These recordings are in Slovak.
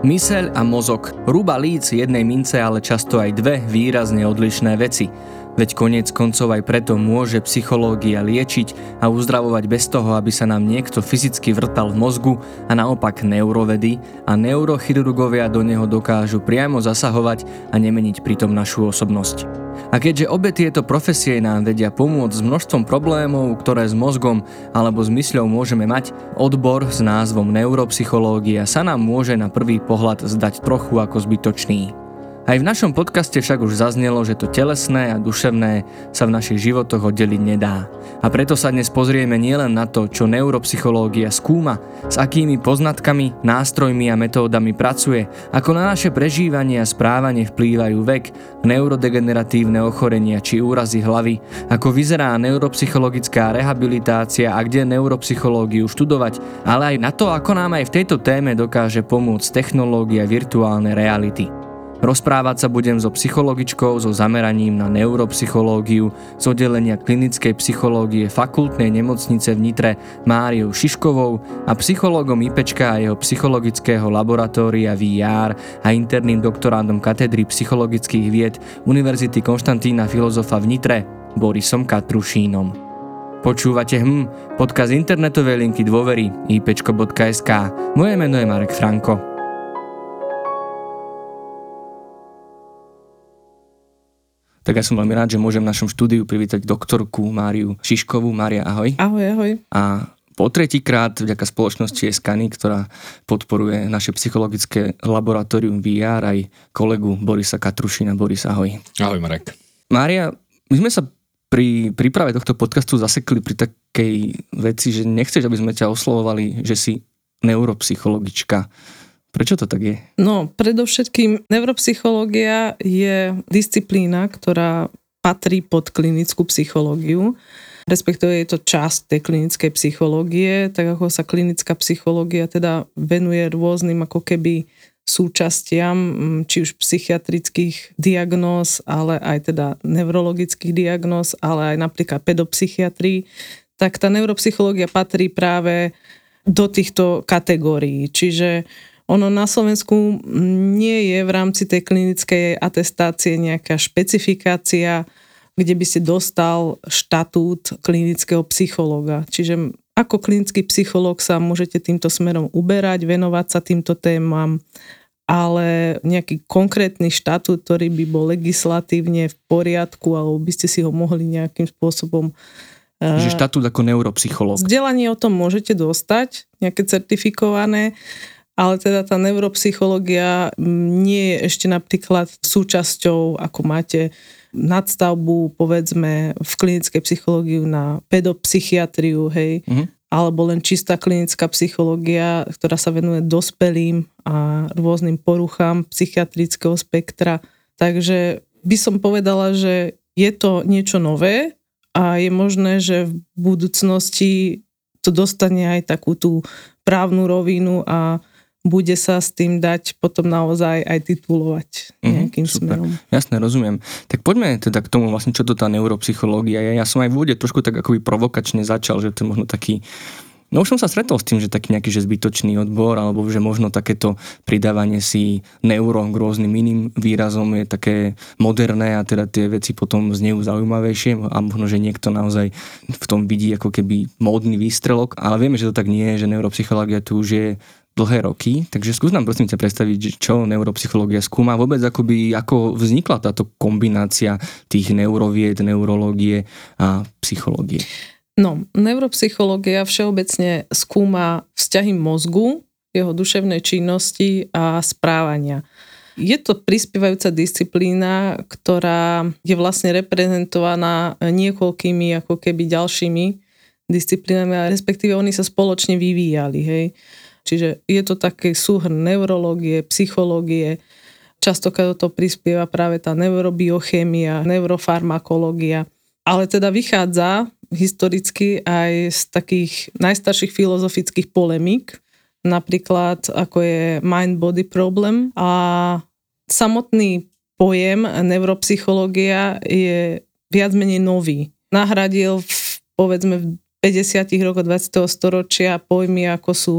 Myseľ a mozog. Ruba líc jednej mince, ale často aj dve výrazne odlišné veci. Veď koniec koncov aj preto môže psychológia liečiť a uzdravovať bez toho, aby sa nám niekto fyzicky vrtal v mozgu a naopak neurovedy a neurochirurgovia do neho dokážu priamo zasahovať a nemeniť pritom našu osobnosť. A keďže obe tieto profesie nám vedia pomôcť s množstvom problémov, ktoré s mozgom alebo s mysľou môžeme mať, odbor s názvom neuropsychológia sa nám môže na prvý pohľad zdať trochu ako zbytočný. Aj v našom podcaste však už zaznelo, že to telesné a duševné sa v našich životoch oddeliť nedá. A preto sa dnes pozrieme nielen na to, čo neuropsychológia skúma, s akými poznatkami, nástrojmi a metódami pracuje, ako na naše prežívanie a správanie vplývajú vek, neurodegeneratívne ochorenia či úrazy hlavy, ako vyzerá neuropsychologická rehabilitácia a kde neuropsychológiu študovať, ale aj na to, ako nám aj v tejto téme dokáže pomôcť technológia virtuálnej reality. Rozprávať sa budem so psychologičkou so zameraním na neuropsychológiu z oddelenia klinickej psychológie fakultnej nemocnice v Nitre Máriou Šiškovou a psychológom IPčka a jeho psychologického laboratória VR a interným doktorandom katedry psychologických vied Univerzity Konštantína Filozofa v Nitre Borisom Katrušínom. Počúvate hm, podcast internetovej linky dôvery ipčko.sk. Moje meno je Marek Franko. Tak ja som veľmi rád, že môžem v našom štúdiu privítať doktorku Máriu Šiškovú. Mária, ahoj. Ahoj, ahoj. A po tretíkrát vďaka spoločnosti Eskany, ktorá podporuje naše psychologické laboratórium VR aj kolegu Borisa Katrušina. Boris, ahoj. Ahoj, Marek. Mária, my sme sa pri príprave tohto podcastu zasekli pri takej veci, že nechceš, aby sme ťa oslovovali, že si neuropsychologička. Prečo to tak je? No, predovšetkým neuropsychológia je disciplína, ktorá patrí pod klinickú psychológiu, respektíve je to časť tej klinickej psychológie, tak ako sa klinická psychológia teda venuje rôznym ako keby súčastiam, či už psychiatrických diagnóz, ale aj teda neurologických diagnóz, ale aj napríklad pedopsychiatrii, tak tá neuropsychológia patrí práve do týchto kategórií. Čiže ono na Slovensku nie je v rámci tej klinickej atestácie nejaká špecifikácia, kde by si dostal štatút klinického psychológa. Čiže ako klinický psychológ sa môžete týmto smerom uberať, venovať sa týmto témam, ale nejaký konkrétny štatút, ktorý by bol legislatívne v poriadku, alebo by ste si ho mohli nejakým spôsobom Že štatút ako neuropsychológ. Vzdelanie o tom môžete dostať, nejaké certifikované, ale teda tá neuropsychológia nie je ešte napríklad súčasťou, ako máte nadstavbu, povedzme, v klinickej psychológiu na pedopsychiatriu, hej, mm-hmm. alebo len čistá klinická psychológia, ktorá sa venuje dospelým a rôznym poruchám psychiatrického spektra. Takže by som povedala, že je to niečo nové a je možné, že v budúcnosti to dostane aj takú tú právnu rovinu a bude sa s tým dať potom naozaj aj titulovať mhm, nejakým mm, super. smerom. Jasné, rozumiem. Tak poďme teda k tomu vlastne, čo to tá neuropsychológia je. Ja som aj v úvode trošku tak akoby provokačne začal, že to je možno taký No už som sa stretol s tým, že taký nejaký že zbytočný odbor, alebo že možno takéto pridávanie si neuro k rôznym iným výrazom je také moderné a teda tie veci potom znejú zaujímavejšie a možno, že niekto naozaj v tom vidí ako keby módny výstrelok, ale vieme, že to tak nie je, že neuropsychológia tu už je dlhé roky, takže skús nám prosím ťa predstaviť, čo neuropsychológia skúma, vôbec akoby, ako vznikla táto kombinácia tých neurovied, neurológie a psychológie. No, neuropsychológia všeobecne skúma vzťahy mozgu, jeho duševnej činnosti a správania. Je to prispievajúca disciplína, ktorá je vlastne reprezentovaná niekoľkými ako keby ďalšími disciplínami, respektíve oni sa spoločne vyvíjali. Hej. Čiže je to také súhrn neurológie, psychológie, častokrát to prispieva práve tá neurobiochémia, neurofarmakológia. Ale teda vychádza historicky aj z takých najstarších filozofických polemík, napríklad ako je mind-body problem a samotný pojem neuropsychológia je viac menej nový. Nahradil v, povedzme v 50. rokoch 20. storočia pojmy ako sú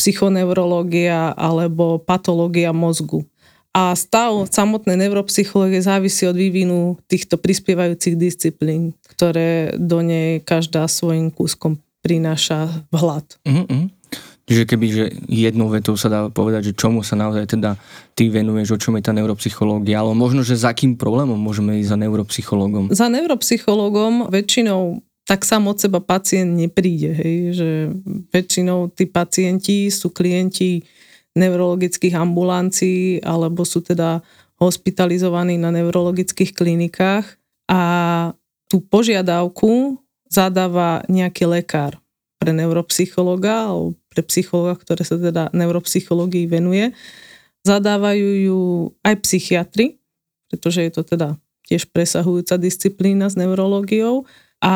psychoneurológia alebo patológia mozgu. A stav samotnej neuropsychológie závisí od vývinu týchto prispievajúcich disciplín, ktoré do nej každá svojim kúskom prináša vhľad. Uh-huh. Čiže keby že jednou vetou sa dá povedať, že čomu sa naozaj teda ty venuješ, o čom je tá neuropsychológia, ale možno, že za akým problémom môžeme ísť za neuropsychológom? Za neuropsychológom väčšinou tak sám od seba pacient nepríde, hej, že väčšinou tí pacienti sú klienti neurologických ambulancií alebo sú teda hospitalizovaní na neurologických klinikách a tú požiadavku zadáva nejaký lekár pre neuropsychologa alebo pre psychologa, ktoré sa teda neuropsychológii venuje. Zadávajú ju aj psychiatri, pretože je to teda tiež presahujúca disciplína s neurológiou a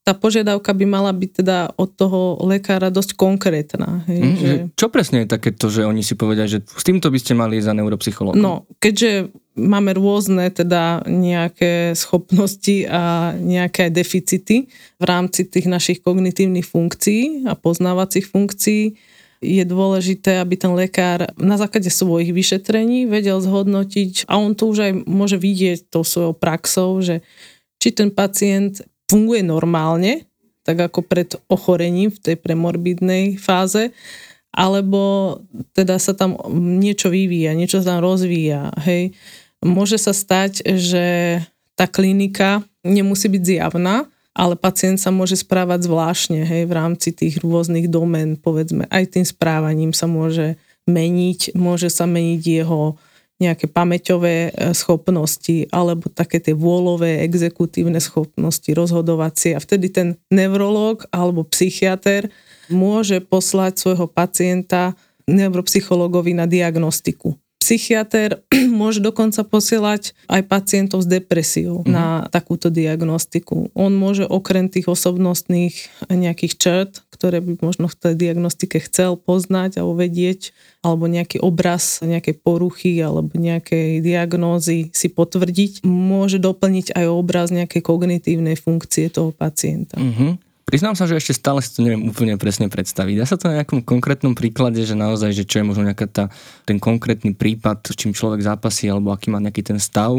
tá požiadavka by mala byť teda od toho lekára dosť konkrétna. Hej, mm, že... Čo presne je takéto, že oni si povedia, že s týmto by ste mali za neuropsychológom? No, keďže máme rôzne teda nejaké schopnosti a nejaké deficity v rámci tých našich kognitívnych funkcií a poznávacích funkcií, je dôležité, aby ten lekár na základe svojich vyšetrení vedel zhodnotiť a on to už aj môže vidieť tou svojou praxou, že či ten pacient funguje normálne, tak ako pred ochorením v tej premorbidnej fáze, alebo teda sa tam niečo vyvíja, niečo sa tam rozvíja. Hej. Môže sa stať, že tá klinika nemusí byť zjavná, ale pacient sa môže správať zvláštne hej, v rámci tých rôznych domén, povedzme, aj tým správaním sa môže meniť, môže sa meniť jeho nejaké pamäťové e, schopnosti alebo také tie vôľové, exekutívne schopnosti, rozhodovacie. A vtedy ten neurolog alebo psychiatr môže poslať svojho pacienta neuropsychologovi na diagnostiku psychiatr môže dokonca posielať aj pacientov s depresiou mm-hmm. na takúto diagnostiku. On môže okrem tých osobnostných nejakých čert, ktoré by možno v tej diagnostike chcel poznať alebo vedieť, alebo nejaký obraz nejakej poruchy alebo nejakej diagnózy si potvrdiť, môže doplniť aj obraz nejakej kognitívnej funkcie toho pacienta. Mm-hmm. Priznám sa, že ešte stále si to neviem úplne presne predstaviť. Dá sa to na nejakom konkrétnom príklade, že naozaj, že čo je možno nejaká tá, ten konkrétny prípad, s čím človek zápasí, alebo aký má nejaký ten stav,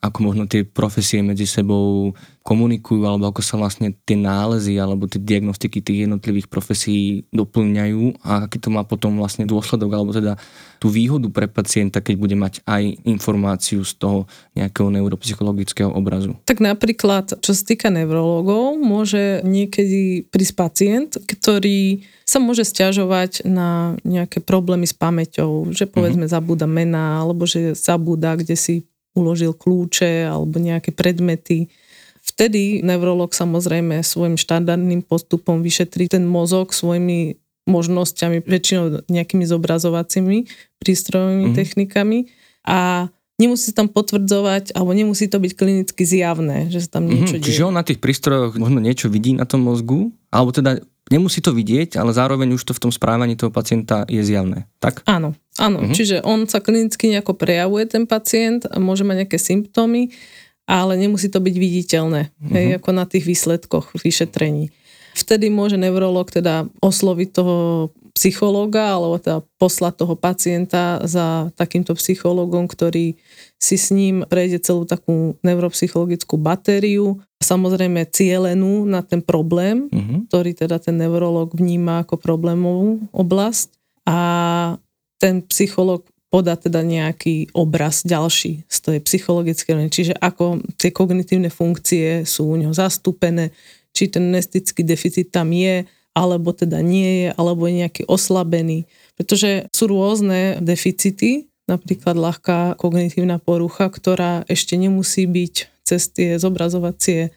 ako možno tie profesie medzi sebou komunikujú, alebo ako sa vlastne tie nálezy alebo tie diagnostiky tých jednotlivých profesí doplňajú a aký to má potom vlastne dôsledok, alebo teda tú výhodu pre pacienta, keď bude mať aj informáciu z toho nejakého neuropsychologického obrazu. Tak napríklad, čo sa týka neurologov, môže niekedy prísť pacient, ktorý sa môže stiažovať na nejaké problémy s pamäťou, že povedzme uh-huh. zabúda mená, alebo že zabúda, kde si uložil kľúče alebo nejaké predmety Vtedy neurolog samozrejme svojim štandardným postupom vyšetrí ten mozog svojimi možnosťami, väčšinou nejakými zobrazovacími prístrojovými mm. technikami a nemusí sa tam potvrdzovať, alebo nemusí to byť klinicky zjavné, že sa tam niečo mm-hmm. deje. Čiže on na tých prístrojoch možno niečo vidí na tom mozgu, alebo teda nemusí to vidieť, ale zároveň už to v tom správaní toho pacienta je zjavné, tak? Áno, áno. Mm-hmm. Čiže on sa klinicky nejako prejavuje, ten pacient, a môže mať nejaké symptómy, ale nemusí to byť viditeľné, uh-huh. hej, mhm. ako na tých výsledkoch vyšetrení. Vtedy môže neurolog teda osloviť toho psychológa alebo teda poslať toho pacienta za takýmto psychológom, ktorý si s ním prejde celú takú neuropsychologickú batériu, samozrejme cielenú na ten problém, uh-huh. ktorý teda ten neurolog vníma ako problémovú oblasť a ten psychológ podá teda nejaký obraz ďalší z tej psychologické Čiže ako tie kognitívne funkcie sú u neho zastúpené, či ten nestický deficit tam je, alebo teda nie je, alebo je nejaký oslabený. Pretože sú rôzne deficity, napríklad ľahká kognitívna porucha, ktorá ešte nemusí byť cez tie zobrazovacie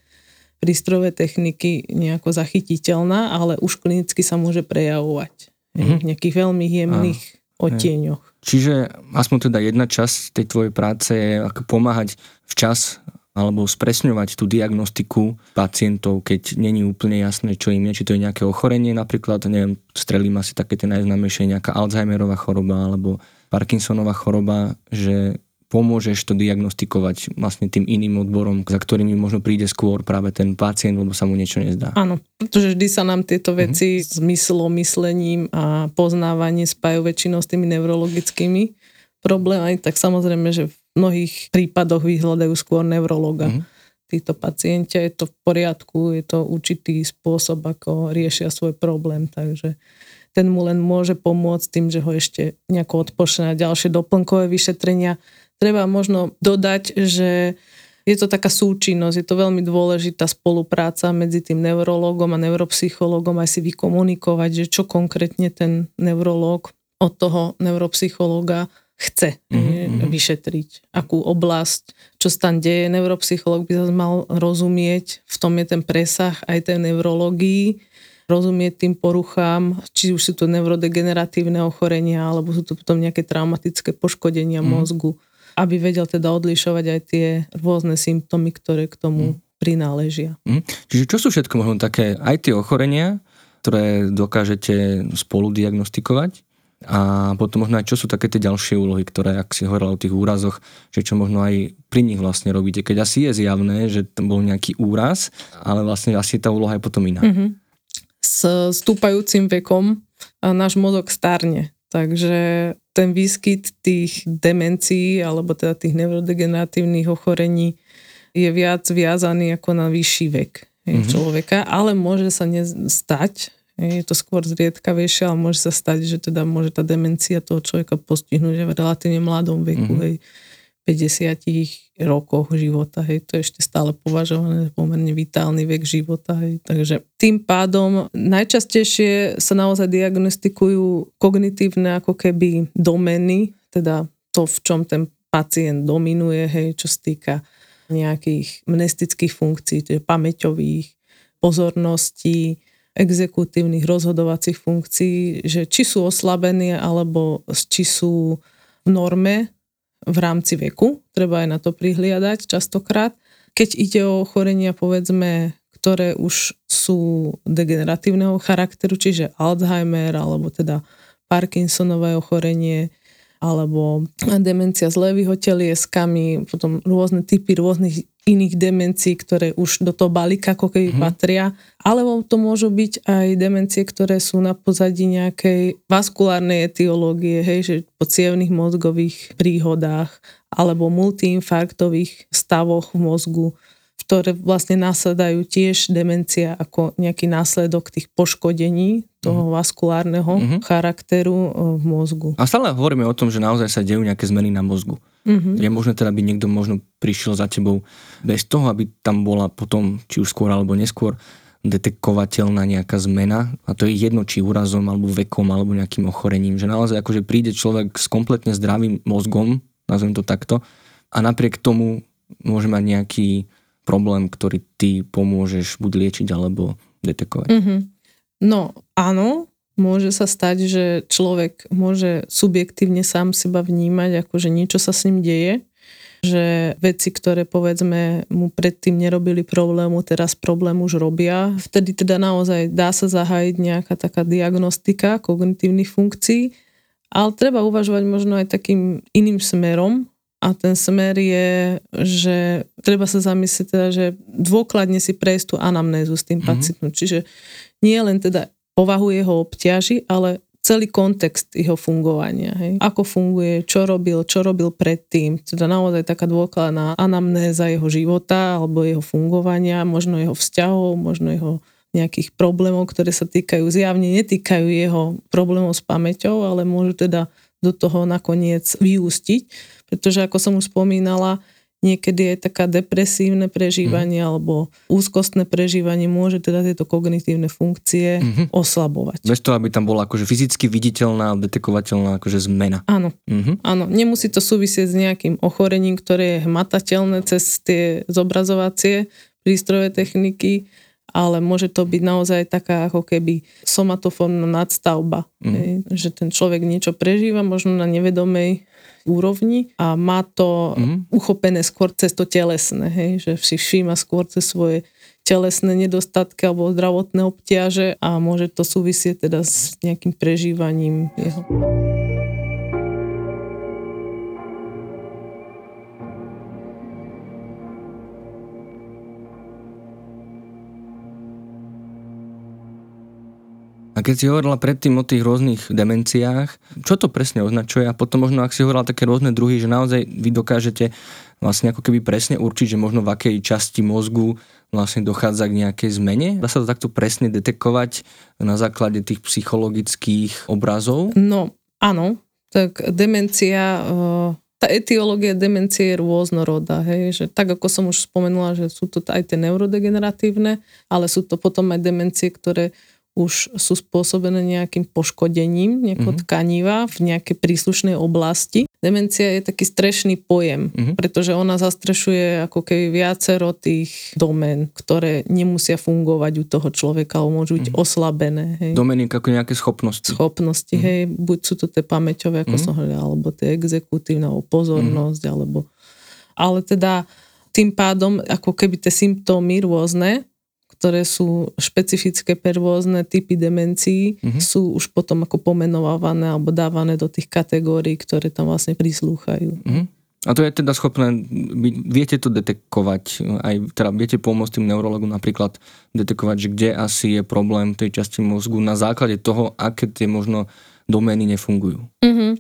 prístrojové techniky nejako zachytiteľná, ale už klinicky sa môže prejavovať mm-hmm. v nejakých veľmi jemných odtieňoch. Čiže aspoň teda jedna časť tej tvojej práce je ako pomáhať včas alebo spresňovať tú diagnostiku pacientov, keď není úplne jasné, čo im je, či to je nejaké ochorenie napríklad, neviem, strelím asi také tie najznámejšie, nejaká Alzheimerová choroba alebo Parkinsonová choroba, že pomôžeš to diagnostikovať vlastne tým iným odborom, za ktorými možno príde skôr práve ten pacient, lebo sa mu niečo nezdá. Áno, pretože vždy sa nám tieto mhm. veci mm-hmm. zmyslom, myslením a poznávanie spájajú väčšinou s tými neurologickými problémami, tak samozrejme, že v mnohých prípadoch vyhľadajú skôr neurologa. Mm-hmm títo pacienti. Je to v poriadku, je to určitý spôsob, ako riešia svoj problém, takže ten mu len môže pomôcť tým, že ho ešte nejako odpošle na ďalšie doplnkové vyšetrenia. Treba možno dodať, že je to taká súčinnosť, je to veľmi dôležitá spolupráca medzi tým neurologom a neuropsychologom aj si vykomunikovať, že čo konkrétne ten neurológ od toho neuropsychologa chce mm-hmm. vyšetriť, akú oblasť, čo sa tam deje. Neuropsycholog by sa mal rozumieť, v tom je ten presah aj tej neurologii, rozumieť tým poruchám, či už sú to neurodegeneratívne ochorenia, alebo sú to potom nejaké traumatické poškodenia mm. mozgu aby vedel teda odlišovať aj tie rôzne symptómy, ktoré k tomu mm. prináležia. Mm. Čiže čo sú všetko možno také aj tie ochorenia, ktoré dokážete spolu diagnostikovať? A potom možno aj čo sú také tie ďalšie úlohy, ktoré, ak si hovorila o tých úrazoch, že čo možno aj pri nich vlastne robíte, keď asi je zjavné, že tam bol nejaký úraz, ale vlastne asi tá úloha je potom iná. Mm-hmm. S stúpajúcim vekom náš mozog starne, takže ten výskyt tých demencií alebo teda tých neurodegeneratívnych ochorení je viac viazaný ako na vyšší vek mm-hmm. človeka, ale môže sa nestať, je to skôr zriedkavejšie, ale môže sa stať, že teda môže tá demencia toho človeka postihnúť v relatívne mladom veku, mm-hmm. hej, 50 rokoch života, hej, to je ešte stále považované pomerne vitálny vek života, hej. Takže tým pádom najčastejšie sa naozaj diagnostikujú kognitívne ako keby domeny, teda to, v čom ten pacient dominuje, hej, čo sa týka nejakých mnestických funkcií, teda pamäťových, pozorností, exekutívnych rozhodovacích funkcií, že či sú oslabení, alebo či sú v norme v rámci veku, treba aj na to prihliadať častokrát. Keď ide o ochorenia, povedzme, ktoré už sú degeneratívneho charakteru, čiže Alzheimer alebo teda Parkinsonové ochorenie, alebo demencia s levýho telieskami, potom rôzne typy rôznych iných demencií, ktoré už do toho balíka ako keby mm-hmm. patria, alebo to môžu byť aj demencie, ktoré sú na pozadí nejakej vaskulárnej etiológie, hej, že po cievných mozgových príhodách alebo multiinfarktových stavoch v mozgu ktoré vlastne následajú tiež demencia ako nejaký následok tých poškodení toho mm. vaskulárneho mm-hmm. charakteru e, v mozgu. A stále hovoríme o tom, že naozaj sa dejú nejaké zmeny na mozgu. Mm-hmm. Je možné teda, aby niekto možno prišiel za tebou bez toho, aby tam bola potom, či už skôr alebo neskôr, detekovateľná nejaká zmena a to je jedno, či úrazom, alebo vekom, alebo nejakým ochorením, že naozaj akože príde človek s kompletne zdravým mozgom, nazvem to takto, a napriek tomu môže mať nejaký problém, ktorý ty pomôžeš buď liečiť alebo detekovať. Mm-hmm. No áno, môže sa stať, že človek môže subjektívne sám seba vnímať, ako že niečo sa s ním deje, že veci, ktoré povedzme mu predtým nerobili problému, teraz problém už robia. Vtedy teda naozaj dá sa zahájiť nejaká taká diagnostika kognitívnych funkcií, ale treba uvažovať možno aj takým iným smerom, a ten smer je, že treba sa zamyslieť teda, že dôkladne si prejsť tú anamnézu s tým mm-hmm. pacientom. Čiže nie len teda povahu jeho obťaži, ale celý kontext jeho fungovania. Hej. Ako funguje, čo robil, čo robil predtým. Teda naozaj taká dôkladná anamnéza jeho života alebo jeho fungovania, možno jeho vzťahov, možno jeho nejakých problémov, ktoré sa týkajú, zjavne netýkajú jeho problémov s pamäťou, ale môžu teda do toho nakoniec vyústiť pretože ako som už spomínala, niekedy je taká depresívne prežívanie mm. alebo úzkostné prežívanie môže teda tieto kognitívne funkcie mm-hmm. oslabovať. Bez toho, aby tam bola akože fyzicky viditeľná, detekovateľná akože zmena. Áno, mm-hmm. áno. Nemusí to súvisieť s nejakým ochorením, ktoré je hmatateľné cez tie zobrazovacie prístroje techniky, ale môže to byť naozaj taká ako keby somatofórna nadstavba. Mm. Hej, že ten človek niečo prežíva možno na nevedomej úrovni a má to mm-hmm. uchopené skôr cez to telesné, hej, že si všíma skôr cez svoje telesné nedostatky alebo zdravotné obťaže a môže to súvisieť teda s nejakým prežívaním jeho. Keď si hovorila predtým o tých rôznych demenciách, čo to presne označuje a potom možno, ak si hovorila také rôzne druhy, že naozaj vy dokážete vlastne ako keby presne určiť, že možno v akej časti mozgu vlastne dochádza k nejakej zmene? Dá sa to takto presne detekovať na základe tých psychologických obrazov? No, áno. Tak demencia tá etiológia demencie je rôznorodá, hej, že tak ako som už spomenula, že sú to aj tie neurodegeneratívne, ale sú to potom aj demencie, ktoré už sú spôsobené nejakým poškodením nejakého mm-hmm. tkaniva v nejakej príslušnej oblasti. Demencia je taký strešný pojem, mm-hmm. pretože ona zastrešuje ako keby viacero tých domén, ktoré nemusia fungovať u toho človeka, alebo môžu byť mm-hmm. oslabené. Hej. Domény ako nejaké schopnosti. Schopnosti, mm-hmm. hej, buď sú to tie pamäťové, ako mm-hmm. som hovorila, alebo tie exekutívne, alebo pozornosť, mm-hmm. alebo... Ale teda tým pádom, ako keby tie symptómy rôzne, ktoré sú špecifické pre rôzne typy demencií, mm-hmm. sú už potom ako pomenovávané alebo dávané do tých kategórií, ktoré tam vlastne prislúchajú. Mm-hmm. A to je teda schopné, viete to detekovať, aj teda viete pomôcť tým neurologom napríklad detekovať, že kde asi je problém tej časti mozgu na základe toho, aké tie možno domény nefungujú. Mm-hmm.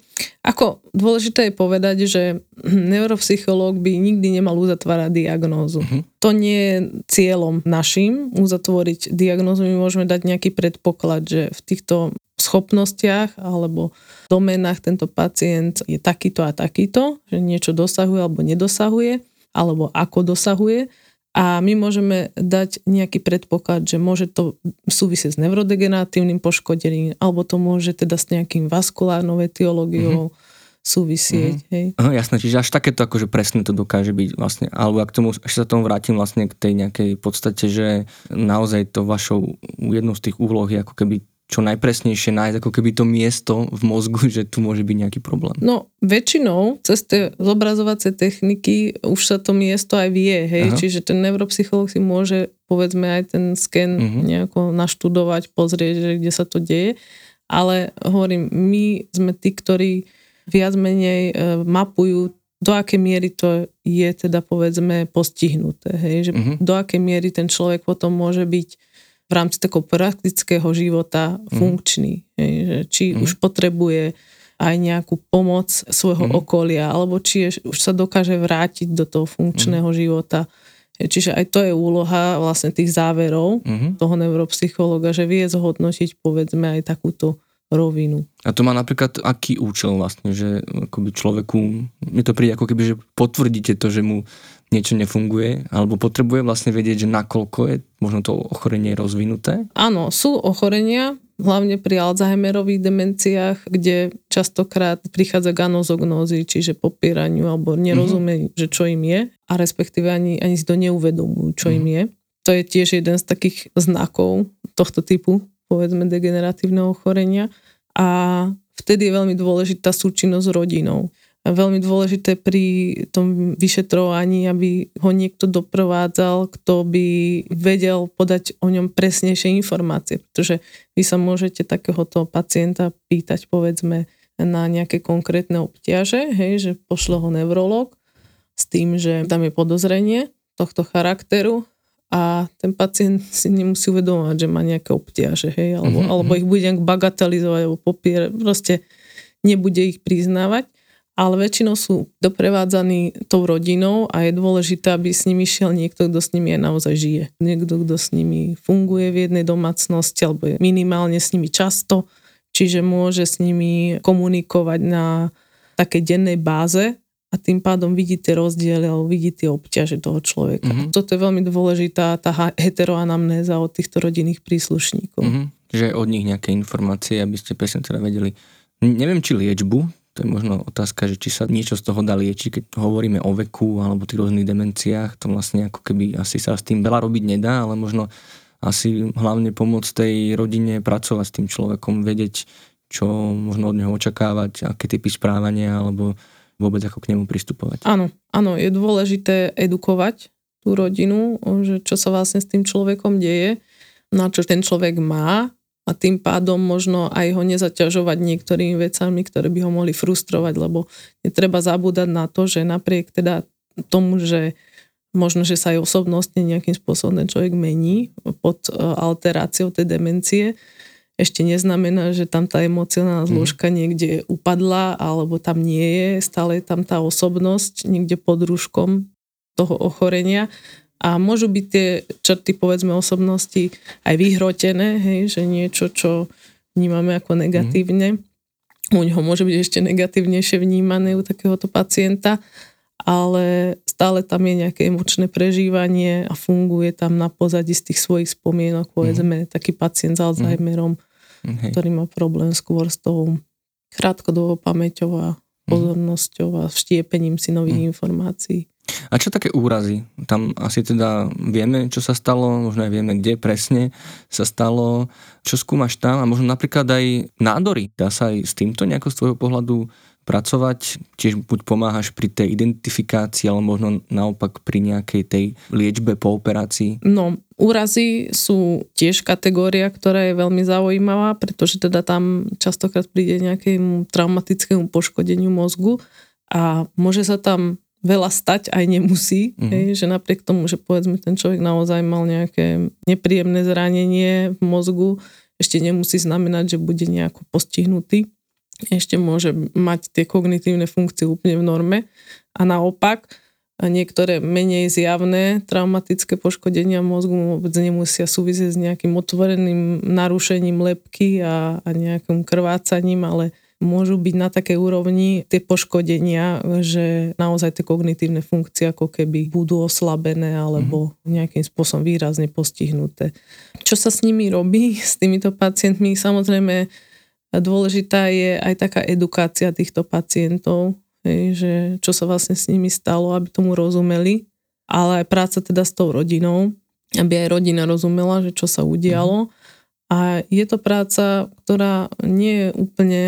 Ako dôležité je povedať, že neuropsychológ by nikdy nemal uzatvárať diagnózu. Mm-hmm. To nie je cieľom našim uzatvoriť diagnózu. My môžeme dať nejaký predpoklad, že v týchto schopnostiach alebo domenách tento pacient je takýto a takýto, že niečo dosahuje alebo nedosahuje, alebo ako dosahuje a my môžeme dať nejaký predpoklad, že môže to súvisieť s neurodegeneratívnym poškodením, alebo to môže teda s nejakým vaskulárnou etiológiou mm-hmm. súvisieť. Mm-hmm. Hej. Aha, jasné, čiže až takéto akože presne to dokáže byť vlastne, alebo ak tomu, ešte sa tomu vrátim vlastne k tej nejakej podstate, že naozaj to vašou jednou z tých úloh je ako keby čo najpresnejšie nájsť ako keby to miesto v mozgu, že tu môže byť nejaký problém. No väčšinou cez tie zobrazovacie techniky už sa to miesto aj vie, hej, Aha. čiže ten neuropsycholog si môže povedzme aj ten sken uh-huh. nejako naštudovať, pozrieť, že kde sa to deje, ale hovorím, my sme tí, ktorí viac menej e, mapujú do akej miery to je teda povedzme postihnuté, hej, že uh-huh. do akej miery ten človek potom môže byť v rámci takého praktického života mm. funkčný. Hej, že či mm. už potrebuje aj nejakú pomoc svojho mm. okolia, alebo či je, už sa dokáže vrátiť do toho funkčného mm. života. Čiže aj to je úloha vlastne tých záverov mm-hmm. toho neuropsychologa, že vie zhodnotiť povedzme aj takúto rovinu. A to má napríklad aký účel vlastne, že akoby človeku, mi to príde ako keby, že potvrdíte to, že mu niečo nefunguje, alebo potrebuje vlastne vedieť, že nakoľko je možno to ochorenie rozvinuté? Áno, sú ochorenia, hlavne pri Alzheimerových demenciách, kde častokrát prichádza k anozognózi, čiže popieraniu alebo nerozumie, mm-hmm. že čo im je a respektíve ani, ani si to neuvedomujú, čo mm-hmm. im je. To je tiež jeden z takých znakov tohto typu, povedzme, degeneratívneho ochorenia. A vtedy je veľmi dôležitá súčinnosť s rodinou veľmi dôležité pri tom vyšetrovaní, aby ho niekto doprevádzal, kto by vedel podať o ňom presnejšie informácie, pretože vy sa môžete takéhoto pacienta pýtať povedzme na nejaké konkrétne obťaže, hej, že pošle ho neurolog s tým, že tam je podozrenie tohto charakteru a ten pacient si nemusí uvedomovať, že má nejaké obťaže, hej, alebo, mm-hmm. alebo ich bude nejak bagatelizovať, alebo popierať, proste nebude ich priznávať ale väčšinou sú doprevádzaní tou rodinou a je dôležité, aby s nimi šiel niekto, kto s nimi aj naozaj žije. Niekto, kto s nimi funguje v jednej domácnosti alebo je minimálne s nimi často, čiže môže s nimi komunikovať na takej dennej báze a tým pádom vidí tie rozdiely alebo vidí tie obťaže toho človeka. Mm-hmm. Toto je veľmi dôležitá tá heteroanamnéza od týchto rodinných príslušníkov. Mm-hmm. Že od nich nejaké informácie, aby ste presne teda vedeli. Neviem, či liečbu to je možno otázka, že či sa niečo z toho dá liečiť, keď hovoríme o veku alebo tých rôznych demenciách, to vlastne ako keby asi sa s tým veľa robiť nedá, ale možno asi hlavne pomôcť tej rodine pracovať s tým človekom, vedieť, čo možno od neho očakávať, aké typy správania alebo vôbec ako k nemu pristupovať. Áno, áno, je dôležité edukovať tú rodinu, že čo sa vlastne s tým človekom deje, na čo ten človek má a tým pádom možno aj ho nezaťažovať niektorými vecami, ktoré by ho mohli frustrovať, lebo netreba zabúdať na to, že napriek teda tomu, že možno, že sa aj osobnostne nejakým spôsobom ten človek mení pod e, alteráciou tej demencie, ešte neznamená, že tam tá emocionálna mhm. zložka mm. niekde upadla alebo tam nie je, stále je tam tá osobnosť niekde pod rúškom toho ochorenia a môžu byť tie črty povedzme osobnosti aj vyhrotené, hej, že niečo, čo vnímame ako negatívne, mm. u neho môže byť ešte negatívnejšie vnímané u takéhoto pacienta, ale stále tam je nejaké emočné prežívanie a funguje tam na pozadí z tých svojich spomienok, povedzme, mm. taký pacient s Alzheimerom, mm. ktorý má problém skôr s tou krátkodobou pamäťou a mhm. pozornosťou a vštiepením si nových mm. informácií. A čo také úrazy? Tam asi teda vieme, čo sa stalo, možno aj vieme, kde presne sa stalo, čo skúmaš tam a možno napríklad aj nádory. Dá sa aj s týmto nejako z tvojho pohľadu pracovať, tiež buď pomáhaš pri tej identifikácii, ale možno naopak pri nejakej tej liečbe po operácii? No, úrazy sú tiež kategória, ktorá je veľmi zaujímavá, pretože teda tam častokrát príde nejakému traumatickému poškodeniu mozgu a môže sa tam veľa stať aj nemusí, mm-hmm. hej, že napriek tomu, že povedzme ten človek naozaj mal nejaké nepríjemné zranenie v mozgu, ešte nemusí znamenať, že bude nejako postihnutý ešte môže mať tie kognitívne funkcie úplne v norme a naopak niektoré menej zjavné traumatické poškodenia mozgu vôbec nemusia súvisieť s nejakým otvoreným narušením lepky a, a nejakým krvácaním, ale môžu byť na takej úrovni tie poškodenia, že naozaj tie kognitívne funkcie ako keby budú oslabené alebo mhm. nejakým spôsobom výrazne postihnuté. Čo sa s nimi robí, s týmito pacientmi? Samozrejme, Dôležitá je aj taká edukácia týchto pacientov, že čo sa vlastne s nimi stalo, aby tomu rozumeli, ale aj práca teda s tou rodinou, aby aj rodina rozumela, že čo sa udialo. A je to práca, ktorá nie je úplne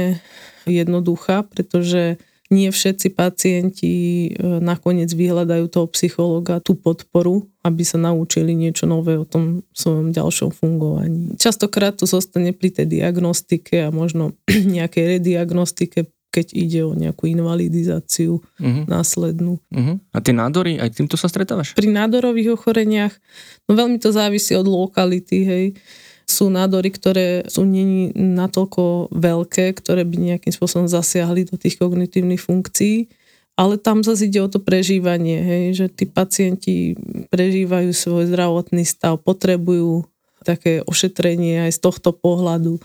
jednoduchá, pretože nie všetci pacienti e, nakoniec vyhľadajú toho psychologa, tú podporu, aby sa naučili niečo nové o tom svojom ďalšom fungovaní. Častokrát to zostane pri tej diagnostike a možno nejakej rediagnostike, keď ide o nejakú invalidizáciu uh-huh. následnú. Uh-huh. A tie nádory, aj týmto sa stretávaš? Pri nádorových ochoreniach, no veľmi to závisí od lokality, hej sú nádory, ktoré sú není natoľko veľké, ktoré by nejakým spôsobom zasiahli do tých kognitívnych funkcií, ale tam zase ide o to prežívanie, hej, že tí pacienti prežívajú svoj zdravotný stav, potrebujú také ošetrenie aj z tohto pohľadu,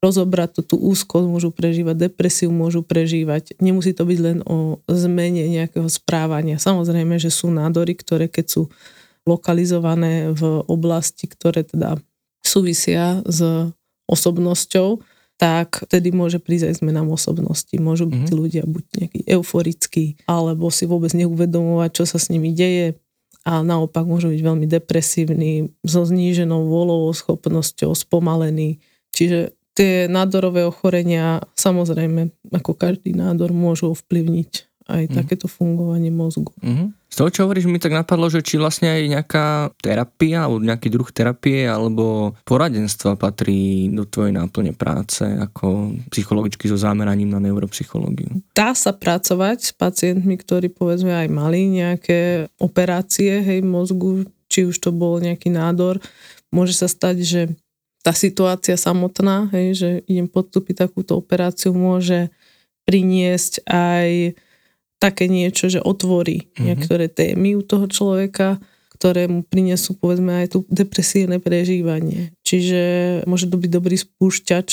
rozobrať to, tú úzkosť, môžu prežívať depresiu, môžu prežívať. Nemusí to byť len o zmene nejakého správania. Samozrejme, že sú nádory, ktoré keď sú lokalizované v oblasti, ktoré teda súvisia s osobnosťou, tak vtedy môže prísť aj zmenám osobnosti. Môžu byť mm-hmm. ľudia buď nejaký euforickí, alebo si vôbec neuvedomovať, čo sa s nimi deje a naopak môžu byť veľmi depresívni, so zníženou volovou schopnosťou, spomalený. Čiže tie nádorové ochorenia, samozrejme, ako každý nádor, môžu ovplyvniť aj mm. takéto fungovanie mozgu. Mm. Z toho, čo hovoríš, mi tak napadlo, že či vlastne aj nejaká terapia alebo nejaký druh terapie alebo poradenstva patrí do tvojej náplne práce ako psychologičky so zameraním na neuropsychológiu. Dá sa pracovať s pacientmi, ktorí povedzme aj mali nejaké operácie hej, mozgu, či už to bol nejaký nádor. Môže sa stať, že tá situácia samotná, hej, že idem podstúpiť takúto operáciu, môže priniesť aj také niečo, že otvorí mm-hmm. niektoré témy u toho človeka, ktoré mu prinesú povedzme aj tú depresívne prežívanie. Čiže môže to byť dobrý spúšťač,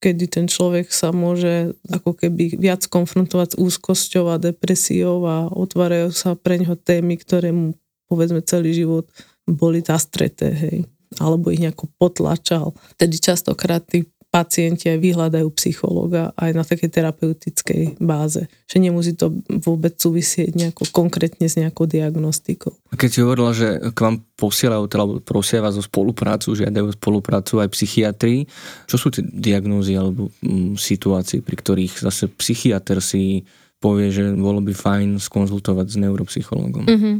kedy ten človek sa môže ako keby viac konfrontovať s úzkosťou a depresiou a otvárajú sa pre neho témy, ktoré mu povedzme celý život boli zastreté, hej alebo ich nejako potlačal. Tedy častokrát tí pacienti aj vyhľadajú psychológa aj na takej terapeutickej báze. Že nemusí to vôbec súvisieť nejako konkrétne s nejakou diagnostikou. A keď si hovorila, že k vám posielajú, teda prosia vás o spoluprácu, žiadajú spoluprácu aj psychiatri, čo sú tie diagnózy alebo mm, situácie, pri ktorých zase psychiatr si povie, že bolo by fajn skonzultovať s neuropsychológom? Mm-hmm.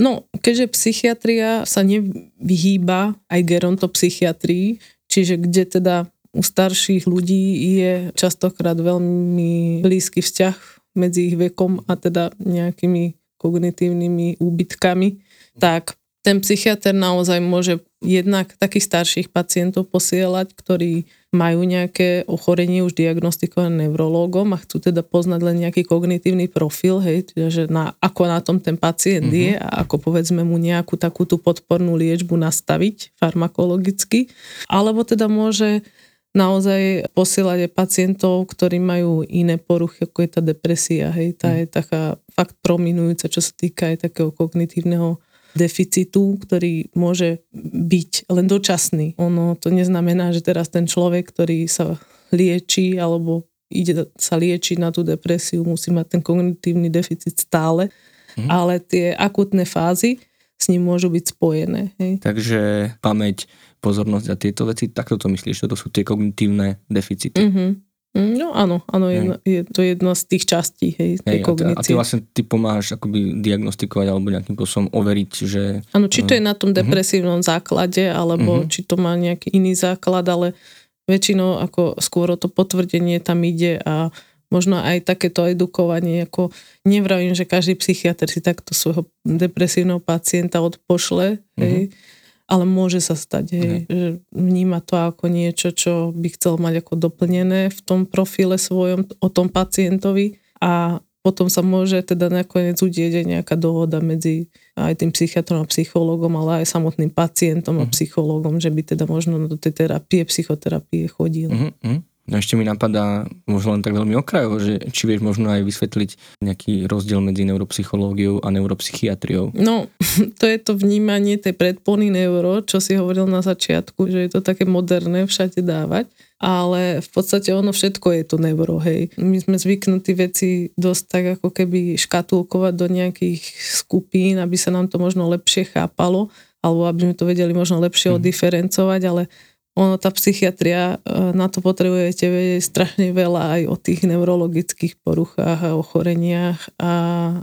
No, keďže psychiatria sa nevyhýba aj gerontopsychiatrii, čiže kde teda u starších ľudí je častokrát veľmi blízky vzťah medzi ich vekom a teda nejakými kognitívnymi úbytkami, tak ten psychiatr naozaj môže jednak takých starších pacientov posielať, ktorí majú nejaké ochorenie už diagnostikované neurológom a chcú teda poznať len nejaký kognitívny profil, hej, že na, ako na tom ten pacient uh-huh. je a ako povedzme mu nejakú takú tú podpornú liečbu nastaviť farmakologicky. Alebo teda môže naozaj posielať aj pacientov, ktorí majú iné poruchy, ako je tá depresia. Hej, tá mm. je taká fakt prominujúca, čo sa týka aj takého kognitívneho deficitu, ktorý môže byť len dočasný. Ono to neznamená, že teraz ten človek, ktorý sa lieči alebo ide sa liečiť na tú depresiu, musí mať ten kognitívny deficit stále, mm. ale tie akutné fázy s ním môžu byť spojené. Hej. Takže pamäť, pozornosť a tieto veci, takto to myslíš, to sú tie kognitívne deficity. Mm-hmm. No áno, áno, jedna, je to jedna z tých častí, hej, tej hej, kognície. A ty vlastne ty pomáhaš akoby diagnostikovať alebo nejakým spôsobom overiť, že... Áno, či to je na tom mhm. depresívnom uh-huh. základe, alebo uh-huh. či to má nejaký iný základ, ale väčšinou ako skôr o to potvrdenie tam ide a možno aj takéto edukovanie, ako nevravím, že každý psychiatr si takto svojho depresívneho pacienta odpošle, uh-huh. Ale môže sa stať, hej, uh-huh. že vníma to ako niečo, čo by chcel mať ako doplnené v tom profile svojom o tom pacientovi a potom sa môže teda nakoniec udieť aj nejaká dohoda medzi aj tým psychiatrom a psychológom, ale aj samotným pacientom uh-huh. a psychológom, že by teda možno do tej terapie, psychoterapie chodil. Uh-huh. No ešte mi napadá možno len tak veľmi okrajovo, že či vieš možno aj vysvetliť nejaký rozdiel medzi neuropsychológiou a neuropsychiatriou. No, to je to vnímanie tej predpony neuro, čo si hovoril na začiatku, že je to také moderné všade dávať, ale v podstate ono všetko je to neuro, hej. My sme zvyknutí veci dosť tak ako keby škatulkovať do nejakých skupín, aby sa nám to možno lepšie chápalo, alebo aby sme to vedeli možno lepšie hmm. odiferencovať, ale ono, tá psychiatria, e, na to potrebujete vedieť strašne veľa aj o tých neurologických poruchách a ochoreniach a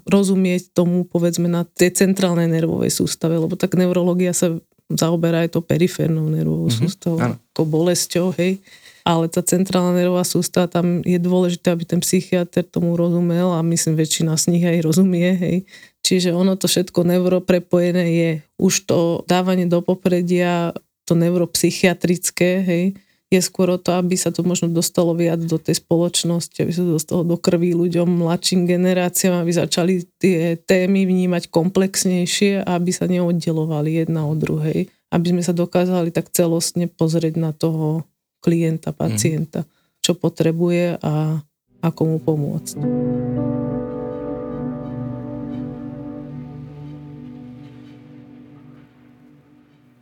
rozumieť tomu, povedzme, na tej centrálnej nervovej sústave, lebo tak neurologia sa zaoberá aj to periférnou nervovou mm-hmm, sústavou, áno. ako bolesťou, hej. Ale tá centrálna nervová sústava, tam je dôležité, aby ten psychiatr tomu rozumel a myslím, väčšina z nich aj rozumie, hej. Čiže ono to všetko neuroprepojené je. Už to dávanie do popredia to neuropsychiatrické, hej, je skôr o to, aby sa to možno dostalo viac do tej spoločnosti, aby sa to dostalo do krví ľuďom, mladším generáciám, aby začali tie témy vnímať komplexnejšie a aby sa neoddelovali jedna od druhej. Aby sme sa dokázali tak celostne pozrieť na toho klienta, pacienta, čo potrebuje a ako mu pomôcť.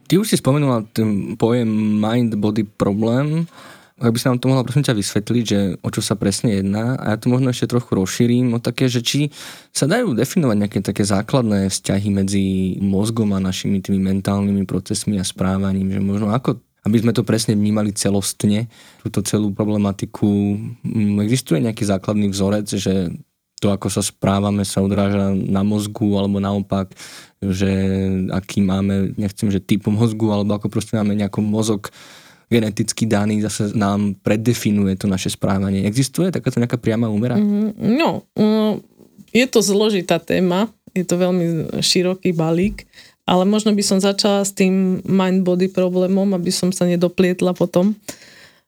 Ty už si spomenula ten pojem mind-body problém. Ak by sa nám to mohla prosím ťa vysvetliť, že o čo sa presne jedná a ja to možno ešte trochu rozšírim o také, že či sa dajú definovať nejaké také základné vzťahy medzi mozgom a našimi tými mentálnymi procesmi a správaním, že možno ako aby sme to presne vnímali celostne, túto celú problematiku. Mm, existuje nejaký základný vzorec, že to, ako sa správame, sa odráža na mozgu, alebo naopak, že aký máme, nechcem, že typ mozgu, alebo ako proste máme nejaký mozog geneticky daný, zase nám predefinuje to naše správanie. Existuje takáto nejaká priama úmera? Mm, no, mm, je to zložitá téma, je to veľmi široký balík, ale možno by som začala s tým mind-body problémom, aby som sa nedoplietla potom.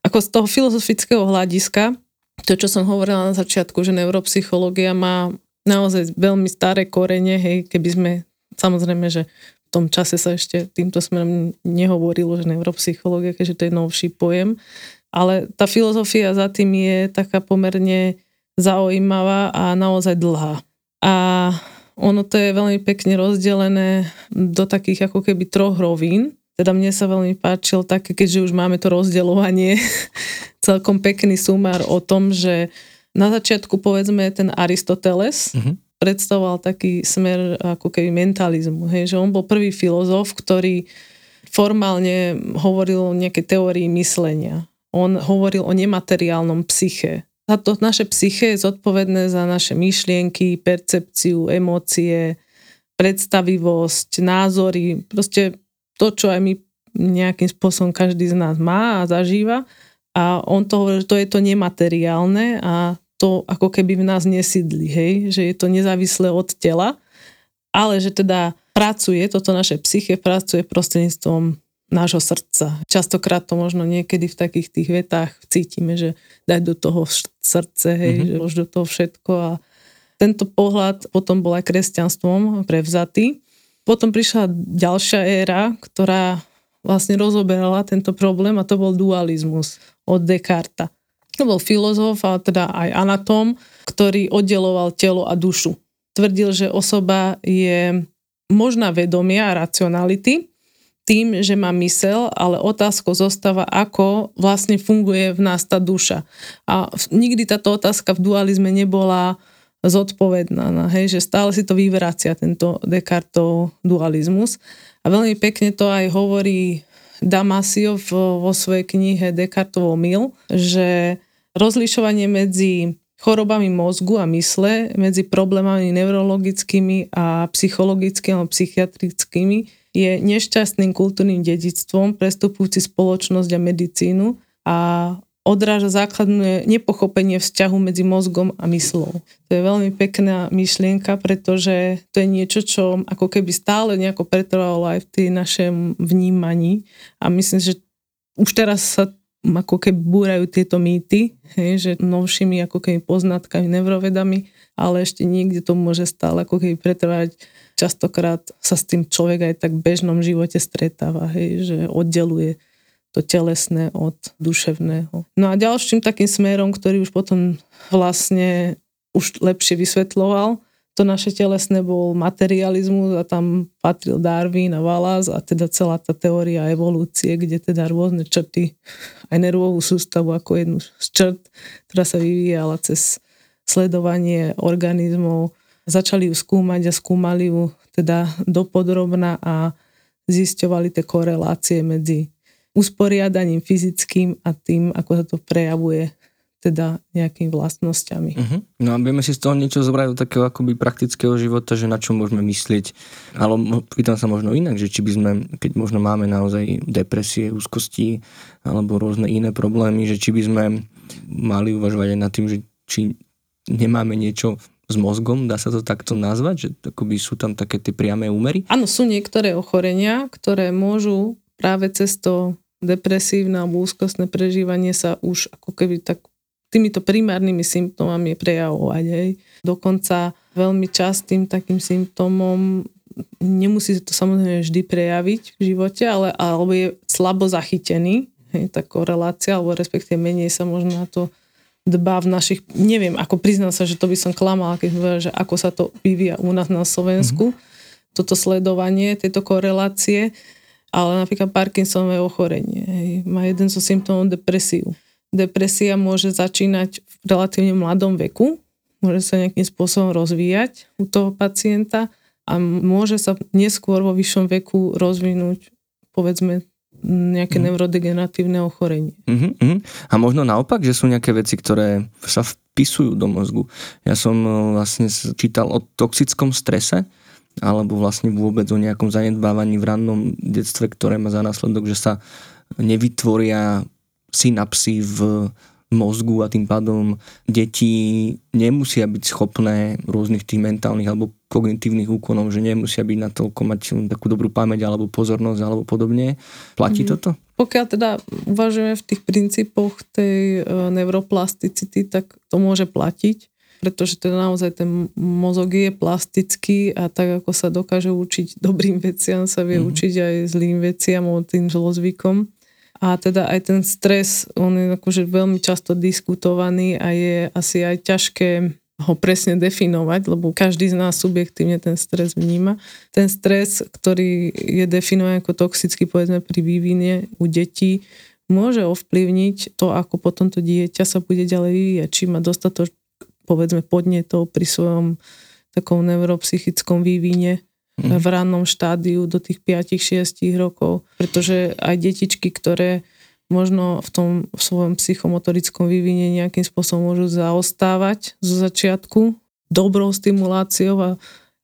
Ako z toho filozofického hľadiska, to, čo som hovorila na začiatku, že neuropsychológia má naozaj veľmi staré korene, hej, keby sme, samozrejme, že v tom čase sa ešte týmto smerom nehovorilo, že neuropsychológia, keďže to je novší pojem, ale tá filozofia za tým je taká pomerne zaujímavá a naozaj dlhá. A ono to je veľmi pekne rozdelené do takých ako keby troch rovín. Teda mne sa veľmi páčil také, keďže už máme to rozdeľovanie, celkom pekný sumár o tom, že na začiatku povedzme ten Aristoteles uh-huh. Predstavoval taký smer ako keby mentalizmu, hej, že on bol prvý filozof, ktorý formálne hovoril o nejakej teórii myslenia. On hovoril o nemateriálnom psyche. A to naše psyche je zodpovedné za naše myšlienky, percepciu, emócie, predstavivosť, názory, proste to, čo aj my nejakým spôsobom každý z nás má a zažíva. A on to hovorí, že to je to nemateriálne a to ako keby v nás nesídli, hej? že je to nezávislé od tela, ale že teda pracuje, toto naše psyche pracuje prostredníctvom nášho srdca. Častokrát to možno niekedy v takých tých vetách cítime, že dať do toho srdce, hej, mm-hmm. že už do toho všetko a tento pohľad potom bol aj kresťanstvom prevzatý. Potom prišla ďalšia éra, ktorá vlastne rozoberala tento problém a to bol dualizmus od Descarta. To bol filozof a teda aj anatom, ktorý oddeloval telo a dušu. Tvrdil, že osoba je možná vedomia a racionality, tým, že má mysel, ale otázkou zostáva, ako vlastne funguje v nás tá duša. A nikdy táto otázka v dualizme nebola zodpovedná, no, hej, že stále si to vyvracia tento Descartov dualizmus. A veľmi pekne to aj hovorí Damasiov vo svojej knihe Descartovo mil, že rozlišovanie medzi chorobami mozgu a mysle, medzi problémami neurologickými a psychologickými alebo psychiatrickými je nešťastným kultúrnym dedictvom prestupujúci spoločnosť a medicínu a odráža základné nepochopenie vzťahu medzi mozgom a myslou. To je veľmi pekná myšlienka, pretože to je niečo, čo ako keby stále nejako pretrvalo aj v tej našem vnímaní a myslím, že už teraz sa ako keby búrajú tieto mýty, hej, že novšími ako keby poznatkami, neurovedami, ale ešte niekde to môže stále ako keby pretrvať častokrát sa s tým človek aj tak v bežnom živote stretáva, hej, že oddeluje to telesné od duševného. No a ďalším takým smerom, ktorý už potom vlastne už lepšie vysvetloval, to naše telesné bol materializmus a tam patril Darwin a Wallace a teda celá tá teória evolúcie, kde teda rôzne črty, aj nervovú sústavu ako jednu z črt, ktorá sa vyvíjala cez sledovanie organizmov, začali ju skúmať a skúmali ju teda dopodrobna a zisťovali tie korelácie medzi usporiadaním fyzickým a tým, ako sa to prejavuje teda nejakými vlastnosťami. Uh-huh. No a vieme si z toho niečo zobrať do takého akoby praktického života, že na čo môžeme myslieť. Ale pýtam sa možno inak, že či by sme, keď možno máme naozaj depresie, úzkosti alebo rôzne iné problémy, že či by sme mali uvažovať aj nad tým, že či nemáme niečo s mozgom, dá sa to takto nazvať, že akoby sú tam také tie priame úmery? Áno, sú niektoré ochorenia, ktoré môžu práve cez to depresívne alebo úzkostné prežívanie sa už ako keby tak týmito primárnymi symptómami prejavovať. Hej. Dokonca veľmi častým takým symptómom nemusí sa to samozrejme vždy prejaviť v živote, ale alebo je slabo zachytený, hej, tá korelácia, alebo respektíve menej sa možno na to dbá v našich, neviem, ako priznám sa, že to by som klamala, keď hovorila, že ako sa to vyvíja u nás na Slovensku, mm-hmm. toto sledovanie, tieto korelácie, ale napríklad Parkinsonové ochorenie, hej, má jeden zo symptómov depresiu. Depresia môže začínať v relatívne mladom veku, môže sa nejakým spôsobom rozvíjať u toho pacienta a môže sa neskôr vo vyššom veku rozvinúť povedzme nejaké mm. neurodegeneratívne ochorenie. Uh-huh, uh-huh. A možno naopak, že sú nejaké veci, ktoré sa vpisujú do mozgu. Ja som e, vlastne čítal o toxickom strese, alebo vlastne vôbec o nejakom zanedbávaní v rannom detstve, ktoré má za následok, že sa nevytvoria synapsy v mozgu a tým pádom deti nemusia byť schopné rôznych tých mentálnych alebo kognitívnych úkonov, že nemusia byť natoľko mať takú dobrú pamäť alebo pozornosť alebo podobne. Platí mm. toto? Pokiaľ teda uvažujeme v tých princípoch tej e, neuroplasticity, tak to môže platiť pretože teda naozaj ten mozog je plastický a tak ako sa dokáže učiť dobrým veciam, sa vie mm-hmm. učiť aj zlým veciam tým zlozvykom. A teda aj ten stres, on je akože veľmi často diskutovaný a je asi aj ťažké ho presne definovať, lebo každý z nás subjektívne ten stres vníma. Ten stres, ktorý je definovaný ako toxický, povedzme pri vývine u detí, môže ovplyvniť to, ako potom to dieťa sa bude ďalej vyvíjať, či má dostatok, povedzme, podnetov pri svojom takom neuropsychickom vývine v rannom štádiu do tých 5-6 rokov, pretože aj detičky, ktoré možno v tom v svojom psychomotorickom vývine nejakým spôsobom môžu zaostávať zo začiatku dobrou stimuláciou a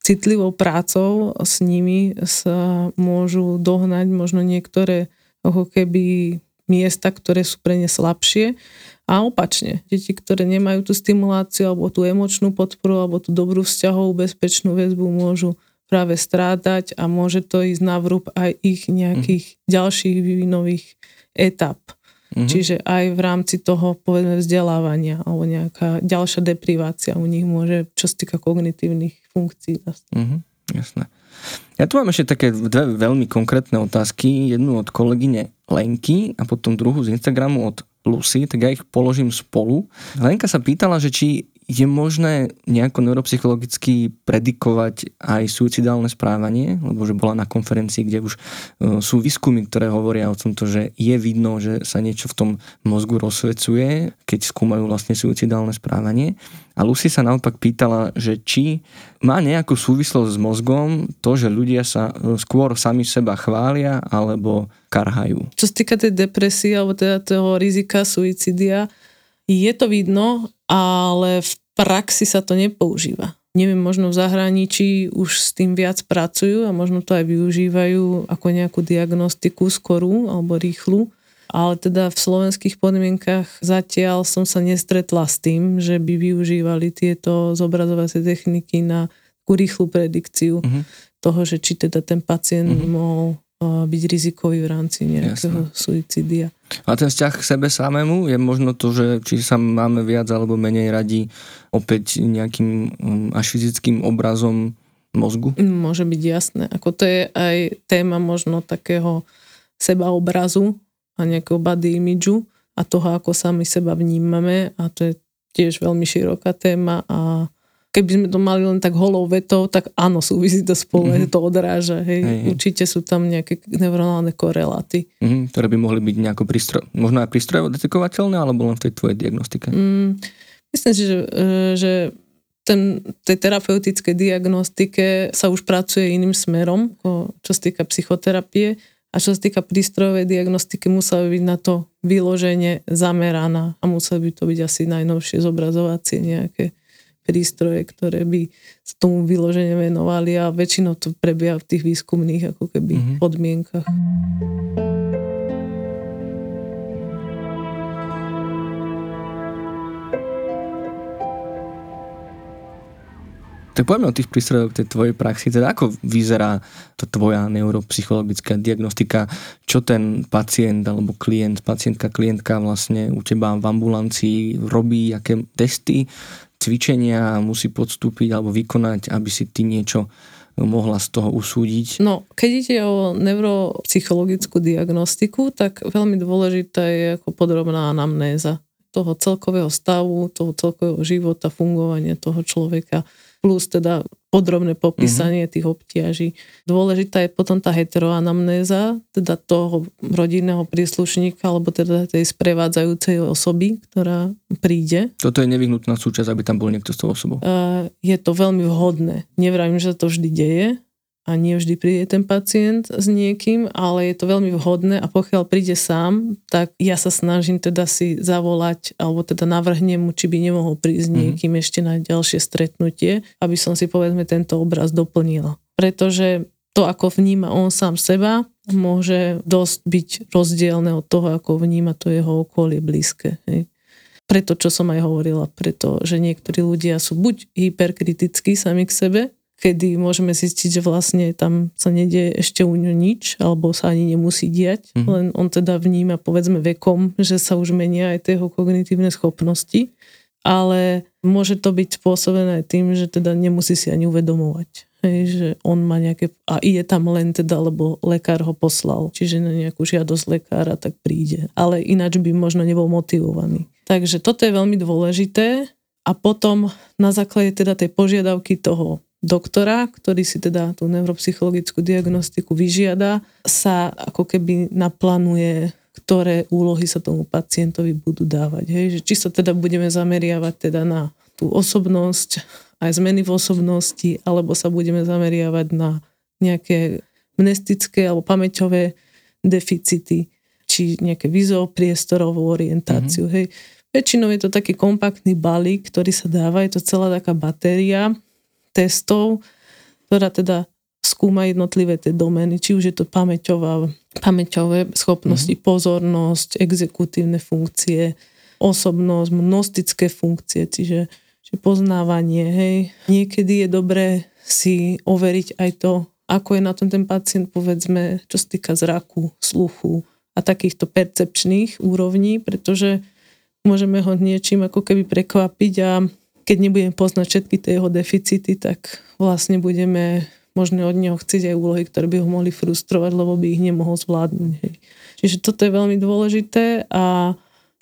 citlivou prácou s nimi sa môžu dohnať možno niektoré ako keby miesta, ktoré sú pre ne slabšie. A opačne, deti, ktoré nemajú tú stimuláciu alebo tú emočnú podporu alebo tú dobrú vzťahovú bezpečnú väzbu môžu práve strádať a môže to ísť na vrúb aj ich nejakých mm. ďalších vývinových etap. Mm-hmm. Čiže aj v rámci toho, povedzme, vzdelávania alebo nejaká ďalšia deprivácia u nich môže, čo sa týka kognitívnych funkcií. Mm-hmm. Jasné. Ja tu mám ešte také dve veľmi konkrétne otázky. Jednu od kolegyne Lenky a potom druhú z Instagramu od Lucy, tak ja ich položím spolu. Lenka sa pýtala, že či je možné nejako neuropsychologicky predikovať aj suicidálne správanie, lebo že bola na konferencii, kde už e, sú výskumy, ktoré hovoria o tomto, že je vidno, že sa niečo v tom mozgu rozsvecuje, keď skúmajú vlastne suicidálne správanie. A Lucy sa naopak pýtala, že či má nejakú súvislosť s mozgom to, že ľudia sa e, skôr sami seba chvália alebo karhajú. Čo sa týka tej depresie alebo teda toho rizika suicidia, je to vidno, ale v praxi sa to nepoužíva. Neviem, možno v zahraničí už s tým viac pracujú a možno to aj využívajú ako nejakú diagnostiku skorú alebo rýchlu. Ale teda v slovenských podmienkach zatiaľ som sa nestretla s tým, že by využívali tieto zobrazovacie techniky na rýchlu predikciu uh-huh. toho, že či teda ten pacient uh-huh. mohol byť rizikový v rámci nejakého Jasne. suicidia. A ten vzťah k sebe samému je možno to, že či sa máme viac alebo menej radi opäť nejakým um, až fyzickým obrazom mozgu? Môže byť jasné. Ako to je aj téma možno takého sebaobrazu a nejakého body imidžu a toho, ako sami seba vnímame a to je tiež veľmi široká téma a keby sme to mali len tak holou vetou, tak áno, súvisí to spolu, mm-hmm. to odráža. Hej. Hej, hej. Určite sú tam nejaké neuronálne koreláty. Mm-hmm, ktoré by mohli byť nejako prístroj, možno aj prístrojovo detikovateľné, alebo len v tej tvojej diagnostike? Mm, myslím si, že, e, že ten, tej terapeutickej diagnostike sa už pracuje iným smerom, čo sa týka psychoterapie. A čo sa týka prístrojovej diagnostiky, musela by byť na to vyloženie zameraná a museli by to byť asi najnovšie zobrazovacie nejaké prístroje, ktoré by sa tomu vyložene venovali a väčšinou to prebieha v tých výskumných ako keby mm-hmm. podmienkach. Tak poďme o tých prístrojoch tej tvojej praxi. Teda ako vyzerá tá tvoja neuropsychologická diagnostika? Čo ten pacient alebo klient, pacientka, klientka vlastne u teba v ambulancii robí? Aké testy? Cvičenia musí podstúpiť alebo vykonať, aby si ty niečo mohla z toho usúdiť? No, keď ide o neuropsychologickú diagnostiku, tak veľmi dôležitá je ako podrobná anamnéza toho celkového stavu, toho celkového života, fungovania toho človeka plus teda podrobné popísanie mm-hmm. tých obtiaží. Dôležitá je potom tá heteroanamnéza, teda toho rodinného príslušníka, alebo teda tej sprevádzajúcej osoby, ktorá príde. Toto je nevyhnutná súčasť, aby tam bol niekto s tou osobou? Uh, je to veľmi vhodné. Nevravím, že sa to vždy deje, a nie vždy príde ten pacient s niekým, ale je to veľmi vhodné a pokiaľ príde sám, tak ja sa snažím teda si zavolať alebo teda navrhnem mu, či by nemohol prísť mm-hmm. niekým ešte na ďalšie stretnutie, aby som si povedzme tento obraz doplnila. Pretože to, ako vníma on sám seba, môže dosť byť rozdielne od toho, ako vníma to jeho okolie blízke. Hej. Preto, čo som aj hovorila, pretože niektorí ľudia sú buď hyperkritickí sami k sebe, kedy môžeme zistiť, že vlastne tam sa nedie ešte u ňu nič, alebo sa ani nemusí diať, mm-hmm. len on teda vníma povedzme vekom, že sa už menia aj tie jeho kognitívne schopnosti, ale môže to byť spôsobené aj tým, že teda nemusí si ani uvedomovať. Hej, že on má nejaké, a ide tam len teda, lebo lekár ho poslal, čiže na nejakú žiadosť lekára tak príde. Ale ináč by možno nebol motivovaný. Takže toto je veľmi dôležité a potom na základe teda tej požiadavky toho doktora, ktorý si teda tú neuropsychologickú diagnostiku vyžiada, sa ako keby naplánuje, ktoré úlohy sa tomu pacientovi budú dávať. Hej? Že či sa teda budeme zameriavať teda na tú osobnosť, aj zmeny v osobnosti, alebo sa budeme zameriavať na nejaké mnestické alebo pamäťové deficity, či nejaké vizoopriestorovú orientáciu. Mm-hmm. Hej. Väčšinou je to taký kompaktný balík, ktorý sa dáva, je to celá taká batéria, testov, ktorá teda skúma jednotlivé tie domény, či už je to pamäťová, pamäťové schopnosti, mm-hmm. pozornosť, exekutívne funkcie, osobnosť, gnostické funkcie, čiže, čiže poznávanie. Hej. Niekedy je dobré si overiť aj to, ako je na tom ten pacient, povedzme, čo sa týka zraku, sluchu a takýchto percepčných úrovní, pretože môžeme ho niečím ako keby prekvapiť a keď nebudeme poznať všetky tie jeho deficity, tak vlastne budeme možno od neho chcieť aj úlohy, ktoré by ho mohli frustrovať, lebo by ich nemohol zvládnuť. Čiže toto je veľmi dôležité a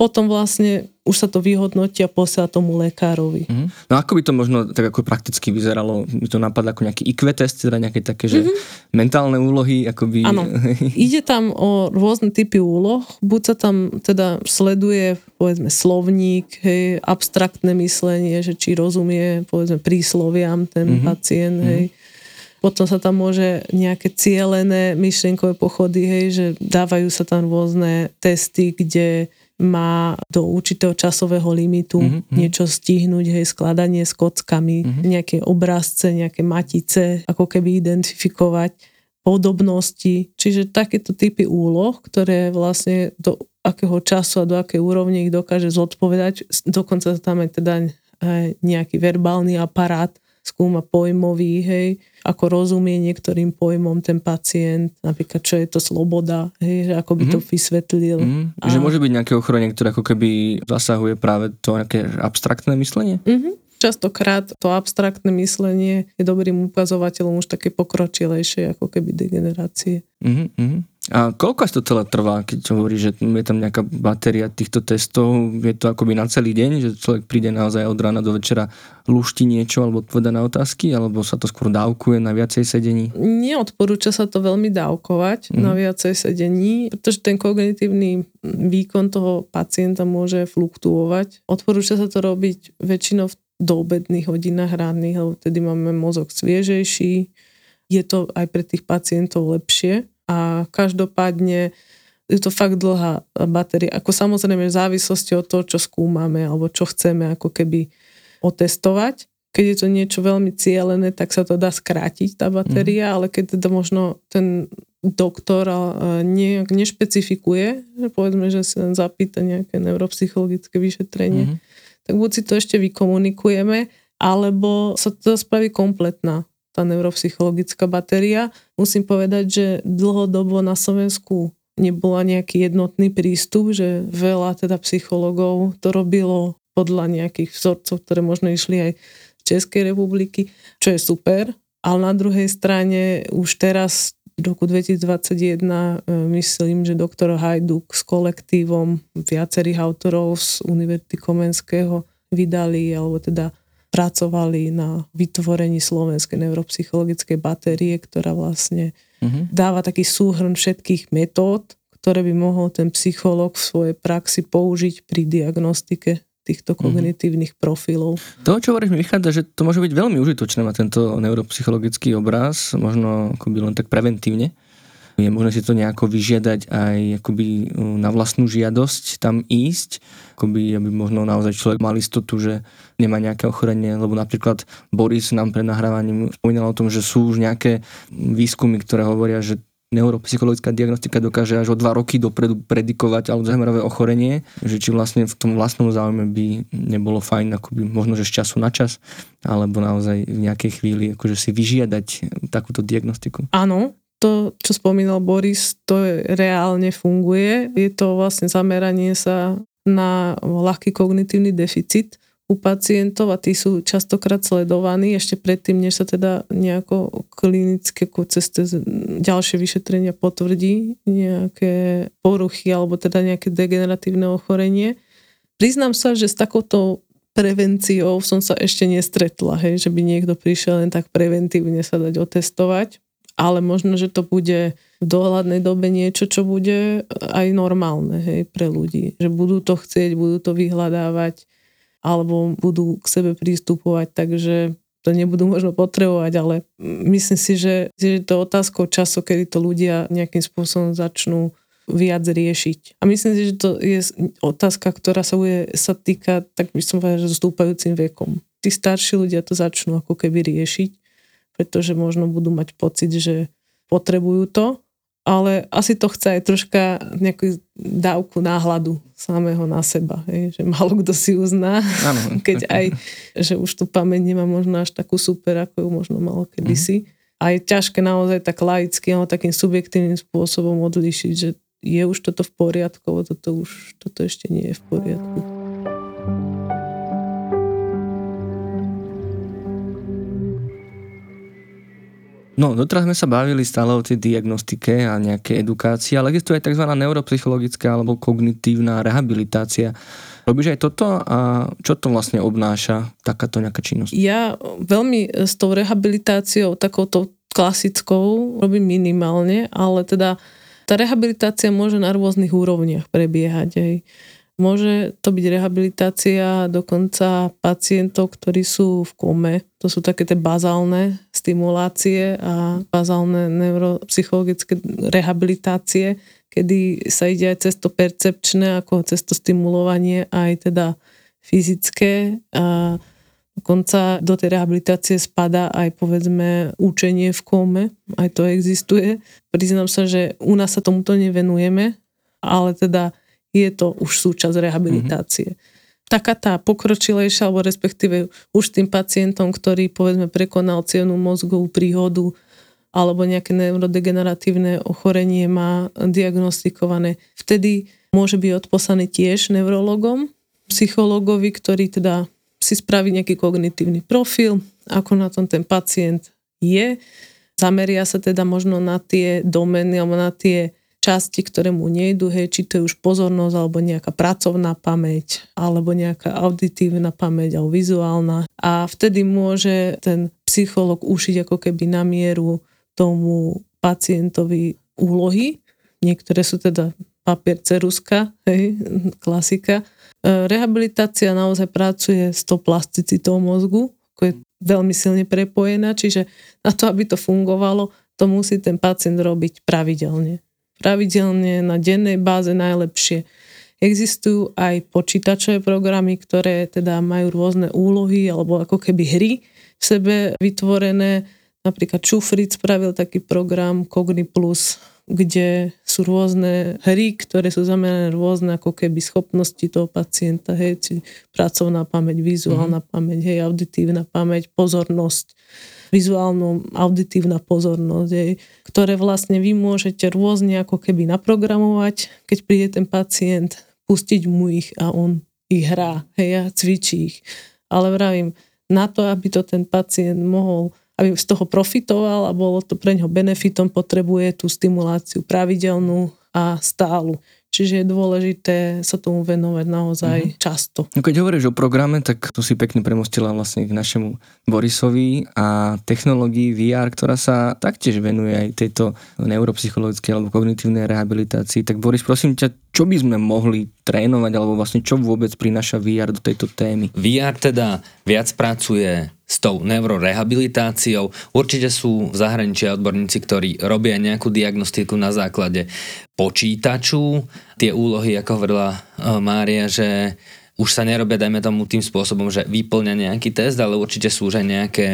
potom vlastne už sa to vyhodnotí a posiela tomu lekárovi. Mm-hmm. No ako by to možno tak ako prakticky vyzeralo? Mi to napadá ako nejaký IQ test, teda nejaké také, že mm-hmm. mentálne úlohy, akoby... Áno, ide tam o rôzne typy úloh, buď sa tam teda sleduje povedzme slovník, hej, abstraktné myslenie, že či rozumie povedzme prísloviam ten mm-hmm. pacient, hej. Potom sa tam môže nejaké cielené myšlienkové pochody, hej, že dávajú sa tam rôzne testy, kde má do určitého časového limitu mm-hmm. niečo stihnúť, hej, skladanie s kockami, mm-hmm. nejaké obrazce, nejaké matice, ako keby identifikovať podobnosti, čiže takéto typy úloh, ktoré vlastne do akého času a do akej úrovne ich dokáže zodpovedať. Dokonca tam je teda nejaký verbálny aparát, skúma pojmový, hej, ako rozumie niektorým pojmom ten pacient, napríklad čo je to sloboda, hej, že ako by mm-hmm. to mhm. vysvetlil. Mm-hmm. A... Že môže byť nejaké ochorenie, ktoré ako keby zasahuje práve to nejaké abstraktné myslenie? Mm-hmm. Častokrát to abstraktné myslenie je dobrým ukazovateľom už také pokročilejšie ako keby degenerácie. Mm-hmm. A koľko to celé trvá, keď hovorí, že je tam nejaká batéria týchto testov? Je to akoby na celý deň, že človek príde naozaj od rána do večera, lušti niečo alebo odpoveda na otázky, alebo sa to skôr dávkuje na viacej sedení? Neodporúča sa to veľmi dávkovať mm. na viacej sedení, pretože ten kognitívny výkon toho pacienta môže fluktuovať. Odporúča sa to robiť väčšinou v doobedných hodinách ranných, lebo vtedy máme mozog sviežejší. Je to aj pre tých pacientov lepšie a každopádne je to fakt dlhá batéria. Ako samozrejme v závislosti od toho, čo skúmame alebo čo chceme ako keby otestovať. Keď je to niečo veľmi cielené, tak sa to dá skrátiť tá batéria, mm. ale keď teda možno ten doktor ne, nešpecifikuje, že povedzme, že si len zapýta nejaké neuropsychologické vyšetrenie, mm. tak buď si to ešte vykomunikujeme, alebo sa to spraví kompletná tá neuropsychologická batéria. Musím povedať, že dlhodobo na Slovensku nebola nejaký jednotný prístup, že veľa teda psychologov to robilo podľa nejakých vzorcov, ktoré možno išli aj z Českej republiky, čo je super. Ale na druhej strane už teraz v roku 2021 e, myslím, že doktor Hajduk s kolektívom viacerých autorov z Univerzity Komenského vydali, alebo teda pracovali na vytvorení slovenskej neuropsychologickej batérie, ktorá vlastne uh-huh. dáva taký súhrn všetkých metód, ktoré by mohol ten psychológ v svojej praxi použiť pri diagnostike týchto mhm. kognitívnych profilov. To, čo hovoríš, mi vychádza, že to môže byť veľmi užitočné mať tento neuropsychologický obraz, možno akoby len tak preventívne, je možné si to nejako vyžiadať aj akoby na vlastnú žiadosť tam ísť, akoby, aby možno naozaj človek mal istotu, že nemá nejaké ochorenie, lebo napríklad Boris nám pred nahrávaním spomínal o tom, že sú už nejaké výskumy, ktoré hovoria, že neuropsychologická diagnostika dokáže až o dva roky dopredu predikovať Alzheimerové ochorenie, že či vlastne v tom vlastnom záujme by nebolo fajn akoby možno, že z času na čas, alebo naozaj v nejakej chvíli akože si vyžiadať takúto diagnostiku. Áno, to, čo spomínal Boris, to reálne funguje. Je to vlastne zameranie sa na ľahký kognitívny deficit u pacientov a tí sú častokrát sledovaní ešte predtým, než sa teda nejako klinické cez ďalšie vyšetrenia potvrdí nejaké poruchy alebo teda nejaké degeneratívne ochorenie. Priznám sa, že s takouto prevenciou som sa ešte nestretla, hej, že by niekto prišiel len tak preventívne sa dať otestovať ale možno, že to bude v dohľadnej dobe niečo, čo bude aj normálne hej, pre ľudí. Že budú to chcieť, budú to vyhľadávať alebo budú k sebe prístupovať, takže to nebudú možno potrebovať, ale myslím si, že, že to je otázkou času, kedy to ľudia nejakým spôsobom začnú viac riešiť. A myslím si, že to je otázka, ktorá sa, bude, sa týka, tak by som povedal, že stúpajúcim vekom. Tí starší ľudia to začnú ako keby riešiť pretože možno budú mať pocit, že potrebujú to ale asi to chce aj troška nejakú dávku náhľadu samého na seba, hej, že málo kto si uzná, ano. keď aj, že už tu pamäť nemá možno až takú super, ako ju možno malo kedysi. Mm. A je ťažké naozaj tak laicky, alebo takým subjektívnym spôsobom odlišiť, že je už toto v poriadku, alebo toto už, toto ešte nie je v poriadku. No, doteraz sme sa bavili stále o tej diagnostike a nejakej edukácii, ale existuje aj tzv. neuropsychologická alebo kognitívna rehabilitácia. Robíš aj toto a čo to vlastne obnáša takáto nejaká činnosť? Ja veľmi s tou rehabilitáciou, takouto klasickou, robím minimálne, ale teda tá rehabilitácia môže na rôznych úrovniach prebiehať. Aj. Môže to byť rehabilitácia dokonca pacientov, ktorí sú v kome. To sú také tie bazálne stimulácie a bazálne neuropsychologické rehabilitácie, kedy sa ide aj cez to percepčné, ako cez to stimulovanie, aj teda fyzické. A dokonca do tej rehabilitácie spada aj povedzme učenie v kome, aj to existuje. Priznám sa, že u nás sa tomuto nevenujeme, ale teda je to už súčasť rehabilitácie. Mm-hmm. Taká tá pokročilejšia, alebo respektíve už tým pacientom, ktorý povedzme prekonal cievnú mozgovú príhodu alebo nejaké neurodegeneratívne ochorenie má diagnostikované, vtedy môže byť odposlaný tiež neurologom, psychologovi, ktorý teda si spraví nejaký kognitívny profil, ako na tom ten pacient je. Zameria sa teda možno na tie domény alebo na tie časti, ktoré mu nejdu, hej, či to je už pozornosť, alebo nejaká pracovná pamäť, alebo nejaká auditívna pamäť, alebo vizuálna. A vtedy môže ten psycholog ušiť ako keby na mieru tomu pacientovi úlohy. Niektoré sú teda papier ceruska, hej, klasika. E, rehabilitácia naozaj pracuje s tou plasticitou mozgu, ako je veľmi silne prepojená, čiže na to, aby to fungovalo, to musí ten pacient robiť pravidelne pravidelne na dennej báze najlepšie. Existujú aj počítačové programy, ktoré teda majú rôzne úlohy alebo ako keby hry v sebe vytvorené. Napríklad Čufric spravil taký program Cogni Plus, kde sú rôzne hry, ktoré sú zamerané rôzne ako keby schopnosti toho pacienta, hej, či pracovná pamäť, vizuálna mm-hmm. pamäť, hej, auditívna pamäť, pozornosť vizuálno auditívna pozornosť, jej, ktoré vlastne vy môžete rôzne ako keby naprogramovať, keď príde ten pacient, pustiť mu ich a on ich hrá, hej, a cvičí ich. Ale vravím, na to, aby to ten pacient mohol aby z toho profitoval a bolo to pre neho benefitom, potrebuje tú stimuláciu pravidelnú a stálu. Čiže je dôležité sa tomu venovať naozaj mm-hmm. často. No keď hovoríš o programe, tak to si pekne premostila vlastne k našemu Borisovi a technológii VR, ktorá sa taktiež venuje aj tejto neuropsychologickej alebo kognitívnej rehabilitácii. Tak Boris, prosím ťa, čo by sme mohli trénovať alebo vlastne čo vôbec prináša VR do tejto témy? VR teda viac pracuje s tou neurorehabilitáciou. Určite sú v zahraničí odborníci, ktorí robia nejakú diagnostiku na základe počítaču. Tie úlohy, ako hovorila eh, Mária, že už sa nerobia, dajme tomu, tým spôsobom, že vyplňa nejaký test, ale určite sú už aj nejaké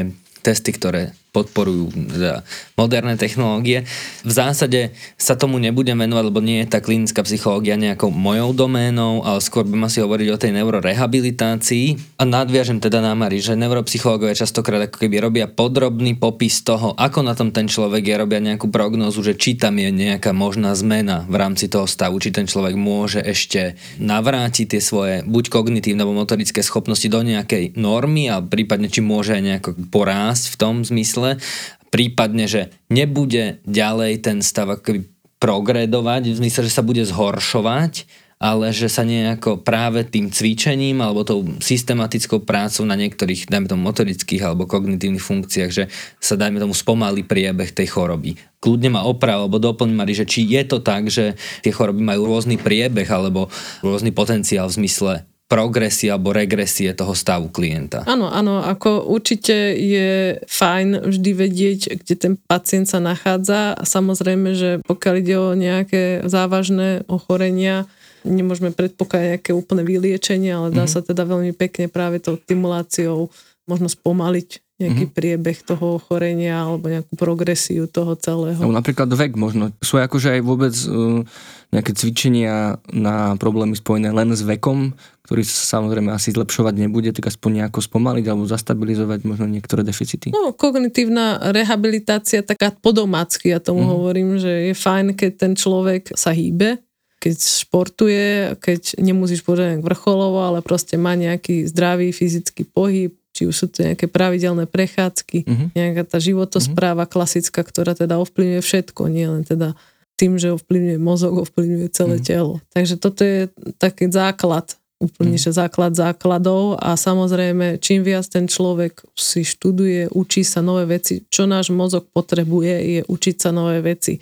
testy, ktoré podporujú teda moderné technológie. V zásade sa tomu nebudem venovať, lebo nie je tá klinická psychológia nejakou mojou doménou, ale skôr by ma si hovoriť o tej neurorehabilitácii. A nadviažem teda na Mari, že neuropsychológovia častokrát ako keby robia podrobný popis toho, ako na tom ten človek je, robia nejakú prognózu, že či tam je nejaká možná zmena v rámci toho stavu, či ten človek môže ešte navrátiť tie svoje buď kognitívne alebo motorické schopnosti do nejakej normy a prípadne či môže aj nejako porásť v tom zmysle zmysle, prípadne, že nebude ďalej ten stav akoby progredovať, v zmysle, že sa bude zhoršovať, ale že sa nejako práve tým cvičením alebo tou systematickou prácou na niektorých, dajme tomu, motorických alebo kognitívnych funkciách, že sa, dajme tomu, spomalí priebeh tej choroby. Kľudne ma oprav alebo doplň Mari, že či je to tak, že tie choroby majú rôzny priebeh alebo rôzny potenciál v zmysle progresie alebo regresie toho stavu klienta. Áno, áno, ako určite je fajn vždy vedieť, kde ten pacient sa nachádza a samozrejme, že pokiaľ ide o nejaké závažné ochorenia, nemôžeme predpokladať nejaké úplné vyliečenie, ale dá mm. sa teda veľmi pekne práve tou stimuláciou možno spomaliť nejaký mm-hmm. priebeh toho ochorenia alebo nejakú progresiu toho celého. No, napríklad vek možno. Sú akože aj vôbec uh, nejaké cvičenia na problémy spojené len s vekom, ktorý sa samozrejme asi zlepšovať nebude, tak aspoň nejako spomaliť alebo zastabilizovať možno niektoré deficity. No, kognitívna rehabilitácia taká podomácky, ja tomu mm-hmm. hovorím, že je fajn, keď ten človek sa hýbe, keď športuje, keď nemusíš povedať vrcholovo, ale proste má nejaký zdravý fyzický pohyb, či už sú to nejaké pravidelné prechádzky, uh-huh. nejaká tá životospráva uh-huh. klasická, ktorá teda ovplyvňuje všetko, nie len teda tým, že ovplyvňuje mozog, ovplyvňuje celé uh-huh. telo. Takže toto je taký základ, úplne uh-huh. základ základov a samozrejme, čím viac ten človek si študuje, učí sa nové veci, čo náš mozog potrebuje, je učiť sa nové veci.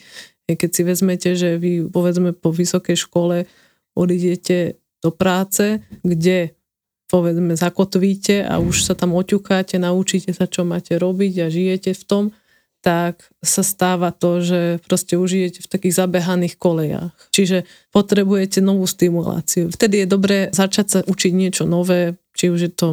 Keď si vezmete, že vy povedzme po vysokej škole odídete do práce, kde povedzme zakotvíte a už sa tam oťukáte, naučíte sa, čo máte robiť a žijete v tom, tak sa stáva to, že proste užijete v takých zabehaných kolejách. Čiže potrebujete novú stimuláciu. Vtedy je dobré začať sa učiť niečo nové, či už je to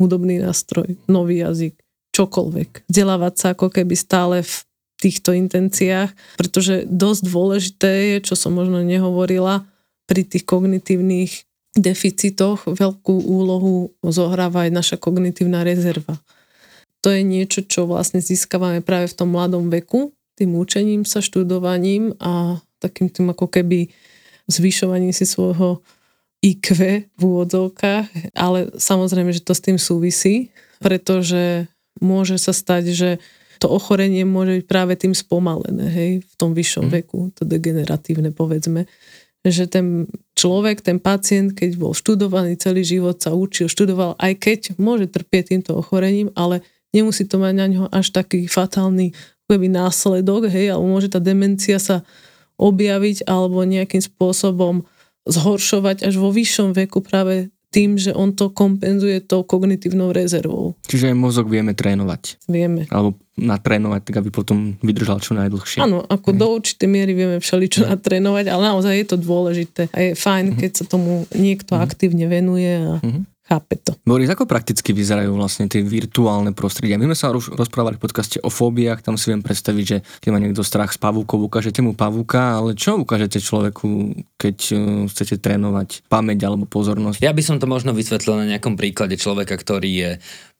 hudobný nástroj, nový jazyk, čokoľvek. Vzdelávať sa ako keby stále v týchto intenciách, pretože dosť dôležité je, čo som možno nehovorila, pri tých kognitívnych deficitoch veľkú úlohu zohráva aj naša kognitívna rezerva. To je niečo, čo vlastne získavame práve v tom mladom veku, tým učením sa, študovaním a takým tým ako keby zvyšovaním si svojho IQ v úvodzovkách, ale samozrejme, že to s tým súvisí, pretože môže sa stať, že to ochorenie môže byť práve tým spomalené, hej, v tom vyššom mm. veku, to degeneratívne povedzme že ten človek, ten pacient, keď bol študovaný celý život, sa učil, študoval, aj keď môže trpieť týmto ochorením, ale nemusí to mať na ňo až taký fatálny keby následok, hej, alebo môže tá demencia sa objaviť alebo nejakým spôsobom zhoršovať až vo vyššom veku práve tým, že on to kompenzuje tou kognitívnou rezervou. Čiže aj mozog vieme trénovať. Vieme. Alebo natrénovať, tak aby potom vydržal čo najdlhšie. Áno, ako mm. do určitej miery vieme všeličo mm. natrénovať, ale naozaj je to dôležité. A je fajn, mm. keď sa tomu niekto mm. aktívne venuje a mm. Chápe to. Boris, ako prakticky vyzerajú vlastne tie virtuálne prostredia? My sme sa už rozprávali v podcaste o fóbiách, tam si viem predstaviť, že keď má niekto strach z pavúkov, ukážete mu pavúka, ale čo ukážete človeku, keď uh, chcete trénovať pamäť alebo pozornosť? Ja by som to možno vysvetlil na nejakom príklade človeka, ktorý je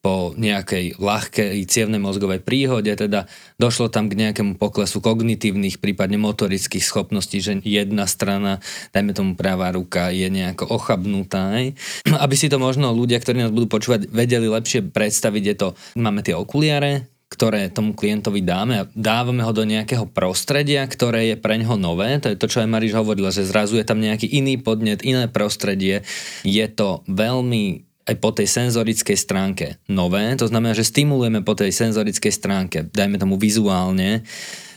po nejakej ľahkej cievnej mozgovej príhode, teda došlo tam k nejakému poklesu kognitívnych, prípadne motorických schopností, že jedna strana, dajme tomu pravá ruka, je nejako ochabnutá. Aj? Aby si to možno ľudia, ktorí nás budú počúvať, vedeli lepšie predstaviť, je to, máme tie okuliare, ktoré tomu klientovi dáme a dávame ho do nejakého prostredia, ktoré je pre ňoho nové. To je to, čo aj Mariš hovorila, že zrazu je tam nejaký iný podnet, iné prostredie. Je to veľmi aj po tej senzorickej stránke nové. To znamená, že stimulujeme po tej senzorickej stránke, dajme tomu vizuálne,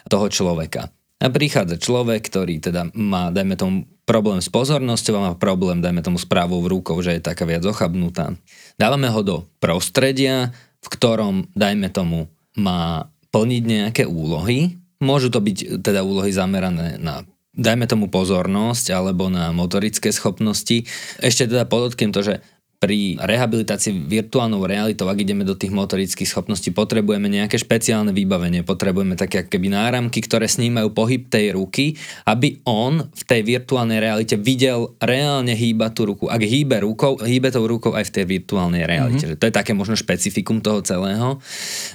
toho človeka. A prichádza človek, ktorý teda má, dajme tomu, problém s pozornosťou a má problém, dajme tomu, správou v rukou, že je taká viac ochabnutá. Dávame ho do prostredia, v ktorom, dajme tomu, má plniť nejaké úlohy. Môžu to byť teda úlohy zamerané na dajme tomu pozornosť alebo na motorické schopnosti. Ešte teda podotknem to, že pri rehabilitácii virtuálnou realitou, ak ideme do tých motorických schopností, potrebujeme nejaké špeciálne vybavenie, potrebujeme také keby náramky, ktoré snímajú pohyb tej ruky, aby on v tej virtuálnej realite videl reálne hýbať tú ruku. Ak hýbe rukou, hýbe tou rukou aj v tej virtuálnej realite. Mm-hmm. To je také možno špecifikum toho celého.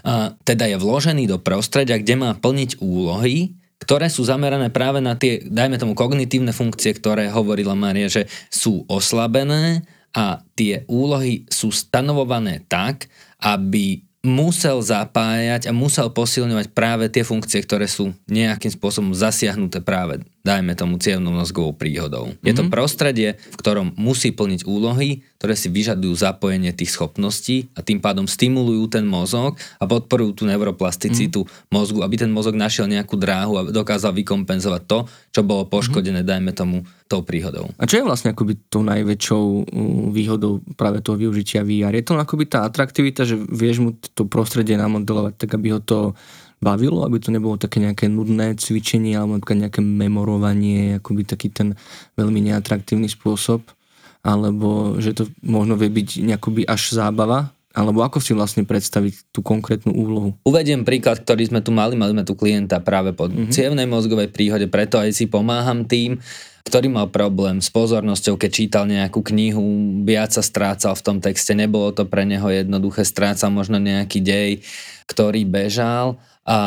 A teda je vložený do prostredia, kde má plniť úlohy, ktoré sú zamerané práve na tie, dajme tomu, kognitívne funkcie, ktoré hovorila Maria, že sú oslabené a tie úlohy sú stanovované tak, aby musel zapájať a musel posilňovať práve tie funkcie, ktoré sú nejakým spôsobom zasiahnuté práve, dajme tomu, cievnou mozgovou príhodou. Mm-hmm. Je to mhm. prostredie, v ktorom musí plniť úlohy, ktoré si vyžadujú zapojenie tých schopností a tým pádom stimulujú ten mozog a podporujú tú neuroplasticitu mm-hmm. mozgu, aby ten mozog našiel nejakú dráhu a dokázal vykompenzovať to, čo bolo poškodené, mm-hmm. dajme tomu, tou príhodou. A čo je vlastne akoby tou najväčšou uh, výhodou práve toho využitia VR? Je to akoby tá atraktivita, že vieš mu to prostredie namodelovať tak, aby ho to bavilo, aby to nebolo také nejaké nudné cvičenie alebo nejaké memorovanie, akoby taký ten veľmi neatraktívny spôsob alebo že to možno vie byť nejakoby až zábava Alebo ako si vlastne predstaviť tú konkrétnu úlohu? Uvediem príklad, ktorý sme tu mali. Mali sme tu klienta práve po mm-hmm. cievnej mozgovej príhode, preto aj si pomáham tým, ktorý mal problém s pozornosťou, keď čítal nejakú knihu, viac sa strácal v tom texte, nebolo to pre neho jednoduché, strácal možno nejaký dej, ktorý bežal a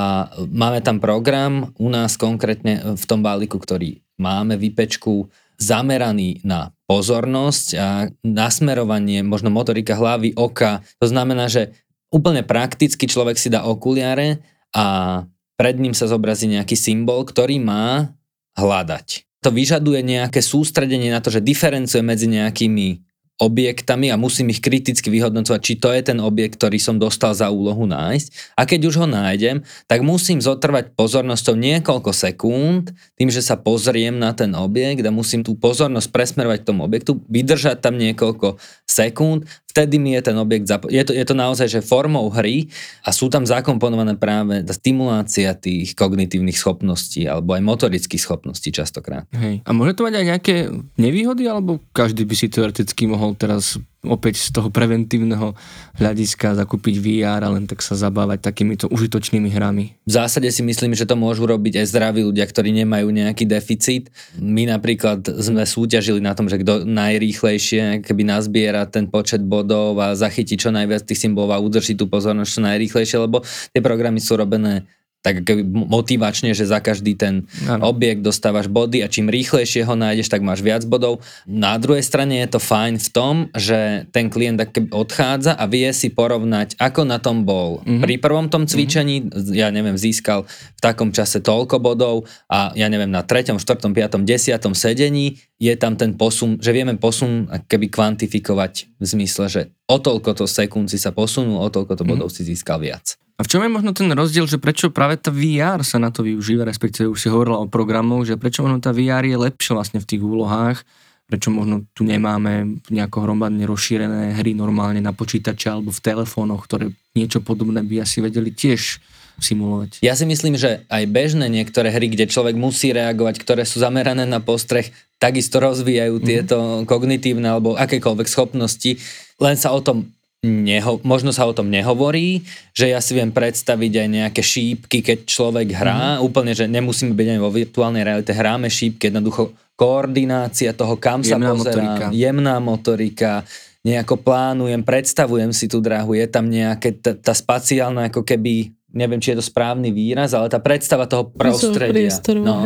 máme tam program u nás konkrétne v tom balíku, ktorý máme vypečku zameraný na pozornosť a nasmerovanie, možno motorika hlavy, oka. To znamená, že úplne prakticky človek si dá okuliare a pred ním sa zobrazí nejaký symbol, ktorý má hľadať. To vyžaduje nejaké sústredenie na to, že diferencuje medzi nejakými objektami a musím ich kriticky vyhodnocovať, či to je ten objekt, ktorý som dostal za úlohu nájsť. A keď už ho nájdem, tak musím zotrvať pozornosťou niekoľko sekúnd, tým, že sa pozriem na ten objekt a musím tú pozornosť presmerovať k tomu objektu, vydržať tam niekoľko sekúnd, vtedy mi je ten objekt, zapo- je, to, je to naozaj, že formou hry a sú tam zakomponované práve tá stimulácia tých kognitívnych schopností alebo aj motorických schopností častokrát. Hej. A môže to mať aj nejaké nevýhody, alebo každý by si teoreticky mohol teraz opäť z toho preventívneho hľadiska zakúpiť VR a len tak sa zabávať takýmito užitočnými hrami. V zásade si myslím, že to môžu robiť aj zdraví ľudia, ktorí nemajú nejaký deficit. My napríklad sme súťažili na tom, že kto najrýchlejšie keby nazbiera ten počet bodov a zachytí čo najviac tých symbolov a udrží tú pozornosť čo najrýchlejšie, lebo tie programy sú robené tak motivačne, že za každý ten ano. objekt dostávaš body a čím rýchlejšie ho nájdeš, tak máš viac bodov. Na druhej strane je to fajn v tom, že ten klient odchádza a vie si porovnať, ako na tom bol. Mm-hmm. Pri prvom tom cvičení, mm-hmm. ja neviem, získal v takom čase toľko bodov a ja neviem, na treťom, štvrtom, piatom, desiatom sedení je tam ten posun, že vieme posun keby kvantifikovať v zmysle, že o toľko to sekúnd si sa posunul, o toľko to mhm. bodov mm-hmm. si získal viac. A v čom je možno ten rozdiel, že prečo práve tá VR sa na to využíva, respektíve už si hovorila o programoch, že prečo možno tá VR je lepšia vlastne v tých úlohách, prečo možno tu nemáme nejako hromadne rozšírené hry normálne na počítače alebo v telefónoch, ktoré niečo podobné by asi vedeli tiež simulovať. Ja si myslím, že aj bežné niektoré hry, kde človek musí reagovať, ktoré sú zamerané na postreh, takisto rozvíjajú mm-hmm. tieto kognitívne alebo akékoľvek schopnosti, len sa o tom neho, možno sa o tom nehovorí, že ja si viem predstaviť aj nejaké šípky, keď človek hrá, mm. úplne, že nemusíme byť aj vo virtuálnej realite, hráme šípky, jednoducho koordinácia toho, kam jemná sa pozerám, motorika. jemná motorika, nejako plánujem, predstavujem si tú dráhu, je tam nejaké, tá, tá spaciálna ako keby, neviem, či je to správny výraz, ale tá predstava toho prostredia. Priestoru, no.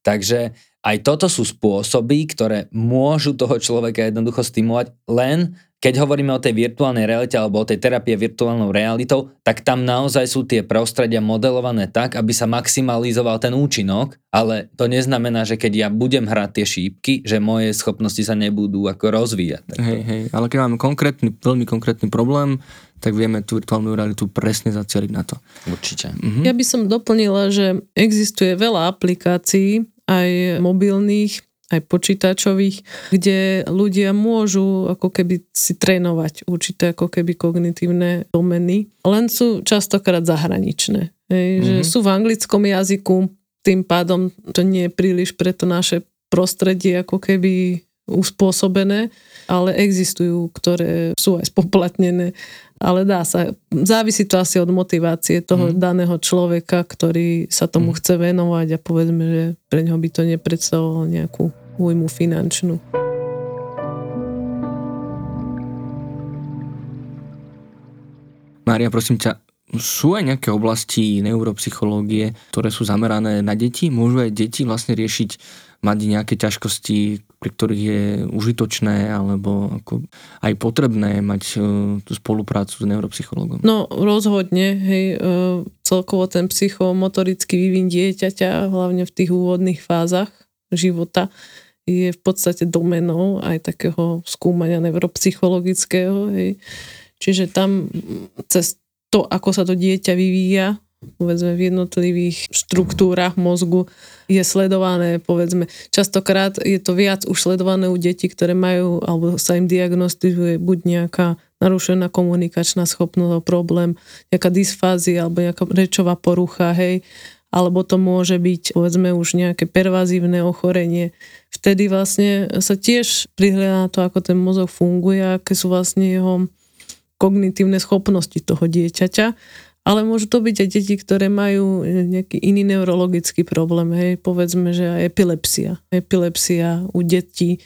Takže aj toto sú spôsoby, ktoré môžu toho človeka jednoducho stimulovať, len keď hovoríme o tej virtuálnej realite alebo o tej terapie virtuálnou realitou, tak tam naozaj sú tie prostredia modelované tak, aby sa maximalizoval ten účinok, ale to neznamená, že keď ja budem hrať tie šípky, že moje schopnosti sa nebudú ako rozvíjať. Hej, hej, ale keď máme konkrétny, veľmi konkrétny problém, tak vieme tú virtuálnu realitu presne zacieliť na to. Určite. Mhm. Ja by som doplnila, že existuje veľa aplikácií, aj mobilných, aj počítačových, kde ľudia môžu ako keby si trénovať určité ako keby kognitívne domeny, len sú častokrát zahraničné. Hej, mm-hmm. že mhm. sú v anglickom jazyku, tým pádom to nie je príliš pre to naše prostredie ako keby uspôsobené, ale existujú, ktoré sú aj spoplatnené ale dá sa. Závisí to asi od motivácie toho mm. daného človeka, ktorý sa tomu mm. chce venovať a povedzme, že pre neho by to nepredstavovalo nejakú újmu finančnú. Mária, prosím ťa, sú aj nejaké oblasti neuropsychológie, ktoré sú zamerané na deti? Môžu aj deti vlastne riešiť, mať nejaké ťažkosti, pri ktorých je užitočné alebo ako aj potrebné mať uh, tú spoluprácu s neuropsychologom? No rozhodne, hej, uh, celkovo ten psychomotorický vývin dieťaťa, hlavne v tých úvodných fázach života, je v podstate domenou aj takého skúmania neuropsychologického. Hej. Čiže tam cez to, ako sa to dieťa vyvíja, povedzme v jednotlivých štruktúrach mozgu je sledované, povedzme, častokrát je to viac už sledované u detí, ktoré majú, alebo sa im diagnostikuje buď nejaká narušená komunikačná schopnosť, problém, nejaká dysfázia alebo nejaká rečová porucha, hej, alebo to môže byť, povedzme, už nejaké pervazívne ochorenie. Vtedy vlastne sa tiež prihľadá na to, ako ten mozog funguje, aké sú vlastne jeho kognitívne schopnosti toho dieťaťa, ale môžu to byť aj deti, ktoré majú nejaký iný neurologický problém, hej, povedzme, že aj epilepsia. Epilepsia u detí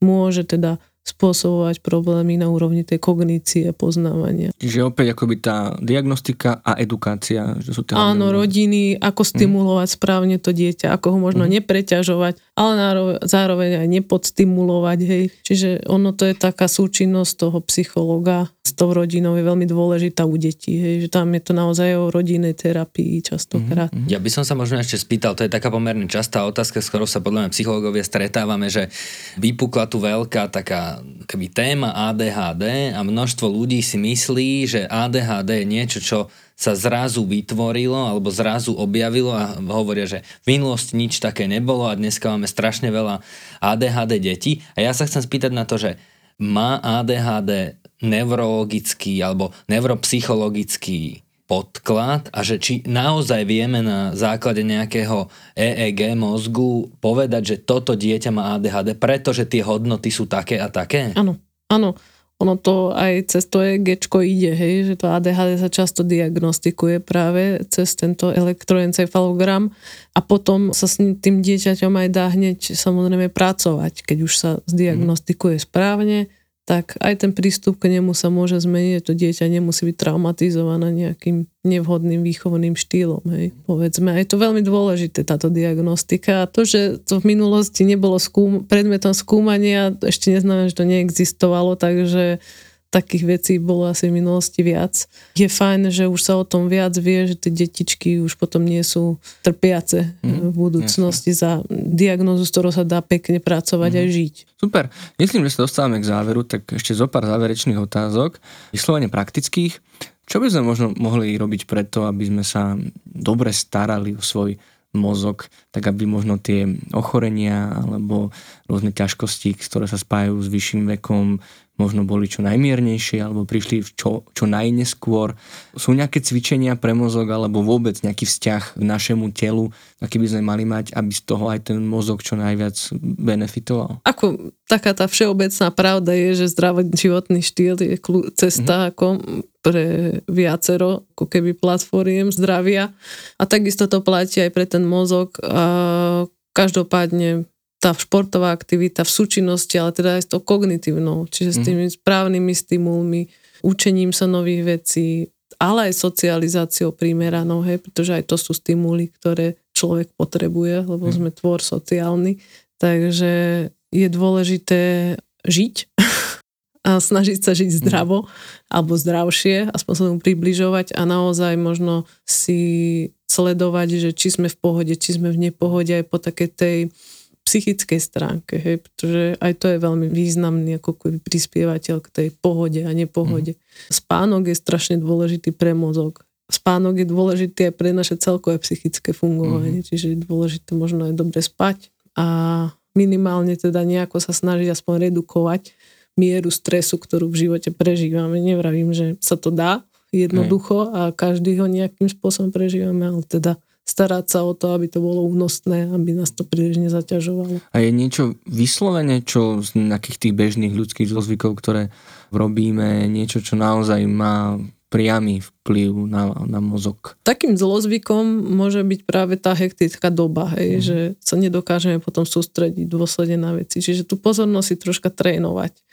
môže teda spôsobovať problémy na úrovni tej kognície, poznávania. Čiže opäť akoby tá diagnostika a edukácia. Že sú Áno, rodiny, ako mhm. stimulovať mm. správne to dieťa, ako ho možno mm. nepreťažovať, ale zároveň aj nepodstimulovať. Hej. Čiže ono to je taká súčinnosť toho psychologa s tou rodinou je veľmi dôležitá u detí. Hej. Že tam je to naozaj o rodinnej terapii častokrát. Mm. Ja by som sa možno ešte spýtal, to je taká pomerne častá otázka, s ktorou sa podľa mňa psychológovia stretávame, že vypukla tu veľká taká keby téma ADHD a množstvo ľudí si myslí, že ADHD je niečo, čo sa zrazu vytvorilo alebo zrazu objavilo a hovoria, že v minulosti nič také nebolo a dneska máme strašne veľa ADHD detí. A ja sa chcem spýtať na to, že má ADHD neurologický alebo neuropsychologický podklad a že či naozaj vieme na základe nejakého EEG mozgu povedať, že toto dieťa má ADHD, pretože tie hodnoty sú také a také? Áno, áno. Ono to aj cez to EEG ide, hej, že to ADHD sa často diagnostikuje práve cez tento elektroencefalogram a potom sa s tým dieťaťom aj dá hneď samozrejme pracovať, keď už sa zdiagnostikuje správne, tak aj ten prístup k nemu sa môže zmeniť. To dieťa nemusí byť traumatizované nejakým nevhodným výchovným štýlom. Hej. Povedzme, a je to veľmi dôležité táto diagnostika. A to, že to v minulosti nebolo skúm- predmetom skúmania, ešte neznamená, že to neexistovalo, takže takých vecí bolo asi v minulosti viac. Je fajn, že už sa o tom viac vie, že tie detičky už potom nie sú trpiace mm, v budúcnosti jasne. za diagnozu, s ktorou sa dá pekne pracovať mm. aj žiť. Super. Myslím, že sa dostávame k záveru, tak ešte zo pár záverečných otázok, vyslovene praktických. Čo by sme možno mohli robiť preto, aby sme sa dobre starali o svoj mozog, tak aby možno tie ochorenia alebo rôzne ťažkosti, ktoré sa spájajú s vyšším vekom, možno boli čo najmiernejšie alebo prišli čo, čo najneskôr. Sú nejaké cvičenia pre mozog alebo vôbec nejaký vzťah k našemu telu, aký by sme mali mať, aby z toho aj ten mozog čo najviac benefitoval? Ako taká tá všeobecná pravda je, že zdravý životný štýl je cesta mm-hmm. ako pre viacero ako keby platformiem zdravia a takisto to platí aj pre ten mozog. A každopádne tá športová aktivita v súčinnosti, ale teda aj s tou kognitívnou, čiže s mhm. tými správnymi stimulmi, učením sa nových vecí, ale aj socializáciou primeranou, hej, pretože aj to sú stimuly, ktoré človek potrebuje, lebo mhm. sme tvor sociálny. Takže je dôležité žiť a snažiť sa žiť mhm. zdravo alebo zdravšie, aspoň sa tomu približovať a naozaj možno si sledovať, že či sme v pohode, či sme v nepohode aj po takej tej psychickej stránke, hej, pretože aj to je veľmi významný ako prispievateľ k tej pohode a nepohode. Mm. Spánok je strašne dôležitý pre mozog. Spánok je dôležitý aj pre naše celkové psychické fungovanie, mm. čiže je dôležité možno aj dobre spať a minimálne teda nejako sa snažiť aspoň redukovať mieru stresu, ktorú v živote prežívame. Nevravím, že sa to dá jednoducho a každý ho nejakým spôsobom prežívame, ale teda starať sa o to, aby to bolo únosné, aby nás to príliš nezaťažovalo. A je niečo vyslovene, čo z nejakých tých bežných ľudských zlozvykov, ktoré robíme, niečo, čo naozaj má priamy vplyv na, na mozog. Takým zlozvykom môže byť práve tá hektická doba, hej, mm. že sa nedokážeme potom sústrediť dôsledne na veci. Čiže tú pozornosť si troška trénovať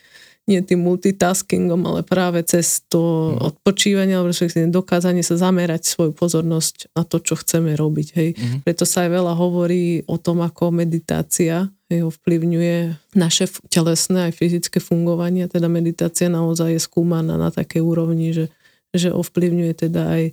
nie tým multitaskingom, ale práve cez to mm. odpočívanie alebo dokázanie sa zamerať svoju pozornosť na to, čo chceme robiť. Hej. Mm. Preto sa aj veľa hovorí o tom, ako meditácia hej, ovplyvňuje naše telesné aj fyzické fungovanie. Teda meditácia naozaj je skúmaná na takej úrovni, že, že ovplyvňuje teda aj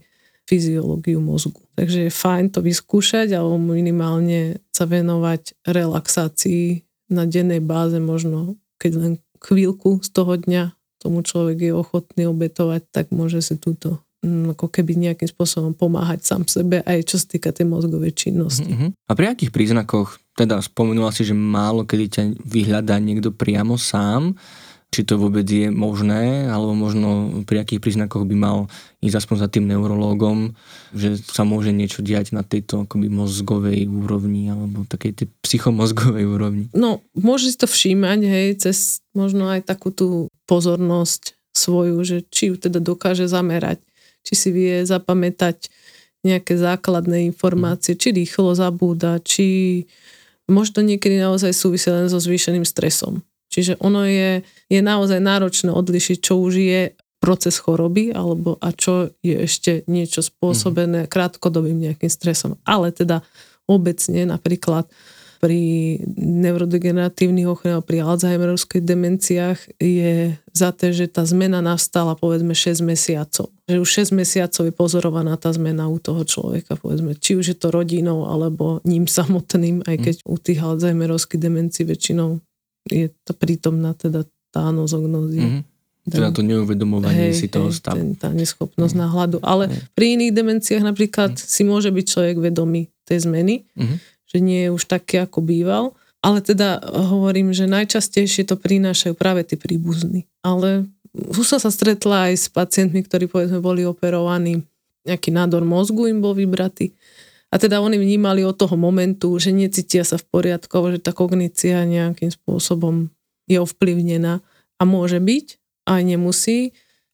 fyziológiu mozgu. Takže je fajn to vyskúšať alebo minimálne sa venovať relaxácii na dennej báze možno, keď len chvíľku z toho dňa tomu človek je ochotný obetovať, tak môže si túto mm, ako keby nejakým spôsobom pomáhať sám sebe, aj čo sa týka tej mozgovej činnosti. Uh-huh. A pri akých príznakoch, teda spomenula si, že málo kedy ťa vyhľadá niekto priamo sám, či to vôbec je možné, alebo možno pri akých príznakoch by mal ísť aspoň za tým neurológom, že sa môže niečo diať na tejto akoby mozgovej úrovni alebo takej tej psychomozgovej úrovni. No, môže si to všímať, hej, cez možno aj takú tú pozornosť svoju, že či ju teda dokáže zamerať, či si vie zapamätať nejaké základné informácie, či rýchlo zabúda, či možno niekedy naozaj súvisí len so zvýšeným stresom. Čiže ono je, je naozaj náročné odlišiť, čo už je proces choroby, alebo a čo je ešte niečo spôsobené mhm. krátkodobým nejakým stresom. Ale teda obecne napríklad pri neurodegeneratívnych ochoreniach, pri Alzheimerovskej demenciách je za to, že tá zmena nastala povedzme 6 mesiacov. Že už 6 mesiacov je pozorovaná tá zmena u toho človeka, povedzme, či už je to rodinou alebo ním samotným, aj keď u tých Alzheimerovských demencií väčšinou je to prítomná teda tá anozognózia. Mm-hmm. Teda to neuvedomovanie hej, si toho stavu. Ten, tá neschopnosť mm. náhľadu. Ale hej. pri iných demenciách napríklad mm. si môže byť človek vedomý tej zmeny. Mm že nie je už taký, ako býval. Ale teda hovorím, že najčastejšie to prinášajú práve tí príbuzní. Ale už som sa stretla aj s pacientmi, ktorí povedzme boli operovaní, nejaký nádor mozgu im bol vybratý. A teda oni vnímali od toho momentu, že necítia sa v poriadku, že tá kognícia nejakým spôsobom je ovplyvnená a môže byť, aj nemusí.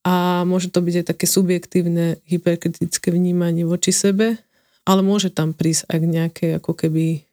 A môže to byť aj také subjektívne hyperkritické vnímanie voči sebe, ale môže tam prísť aj k nejakej ako keby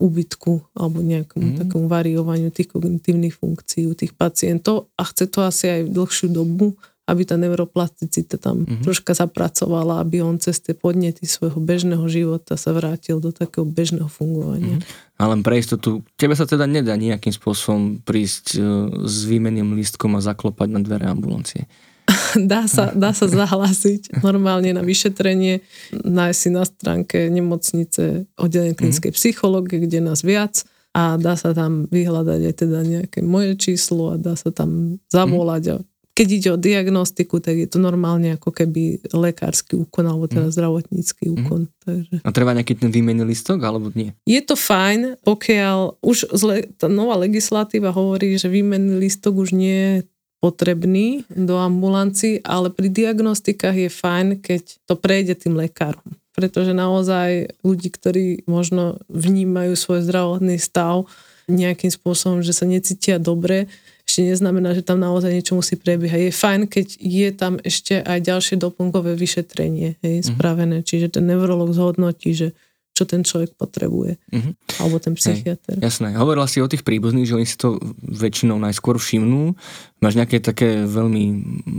úbytku alebo nejakému mm. takému variovaniu tých kognitívnych funkcií u tých pacientov a chce to asi aj dlhšiu dobu, aby tá neuroplasticita tam mm-hmm. troška zapracovala, aby on cez tie podnety svojho bežného života sa vrátil do takého bežného fungovania. Mm-hmm. Ale pre istotu, tebe sa teda nedá nejakým spôsobom prísť e, s výmenným lístkom a zaklopať na dvere ambulancie. dá, sa, dá sa zahlásiť normálne na vyšetrenie, nájsť si na stránke nemocnice oddelenie mhm. klinickej mm-hmm. psychológie, kde nás viac a dá sa tam vyhľadať aj teda nejaké moje číslo a dá sa tam zavolať mm-hmm. a keď ide o diagnostiku, tak je to normálne ako keby lekársky úkon alebo teda mm. zdravotnícky mhm. úkon. Mm. Takže... A treba nejaký ten výmenný listok alebo nie? Je to fajn, pokiaľ už zle, tá nová legislatíva hovorí, že výmenný listok už nie je potrebný do ambulancii, ale pri diagnostikách je fajn, keď to prejde tým lekárom. Pretože naozaj ľudí, ktorí možno vnímajú svoj zdravotný stav nejakým spôsobom, že sa necítia dobre, ešte neznamená, že tam naozaj niečo musí prebiehať. Je fajn, keď je tam ešte aj ďalšie doplnkové vyšetrenie hej, mm-hmm. spravené. Čiže ten neurolog zhodnotí, že čo ten človek potrebuje. Mm-hmm. Alebo ten psychiatr. Hej, jasné. Hovorila si o tých príbuzných, že oni si to väčšinou najskôr všimnú. Máš nejaké také veľmi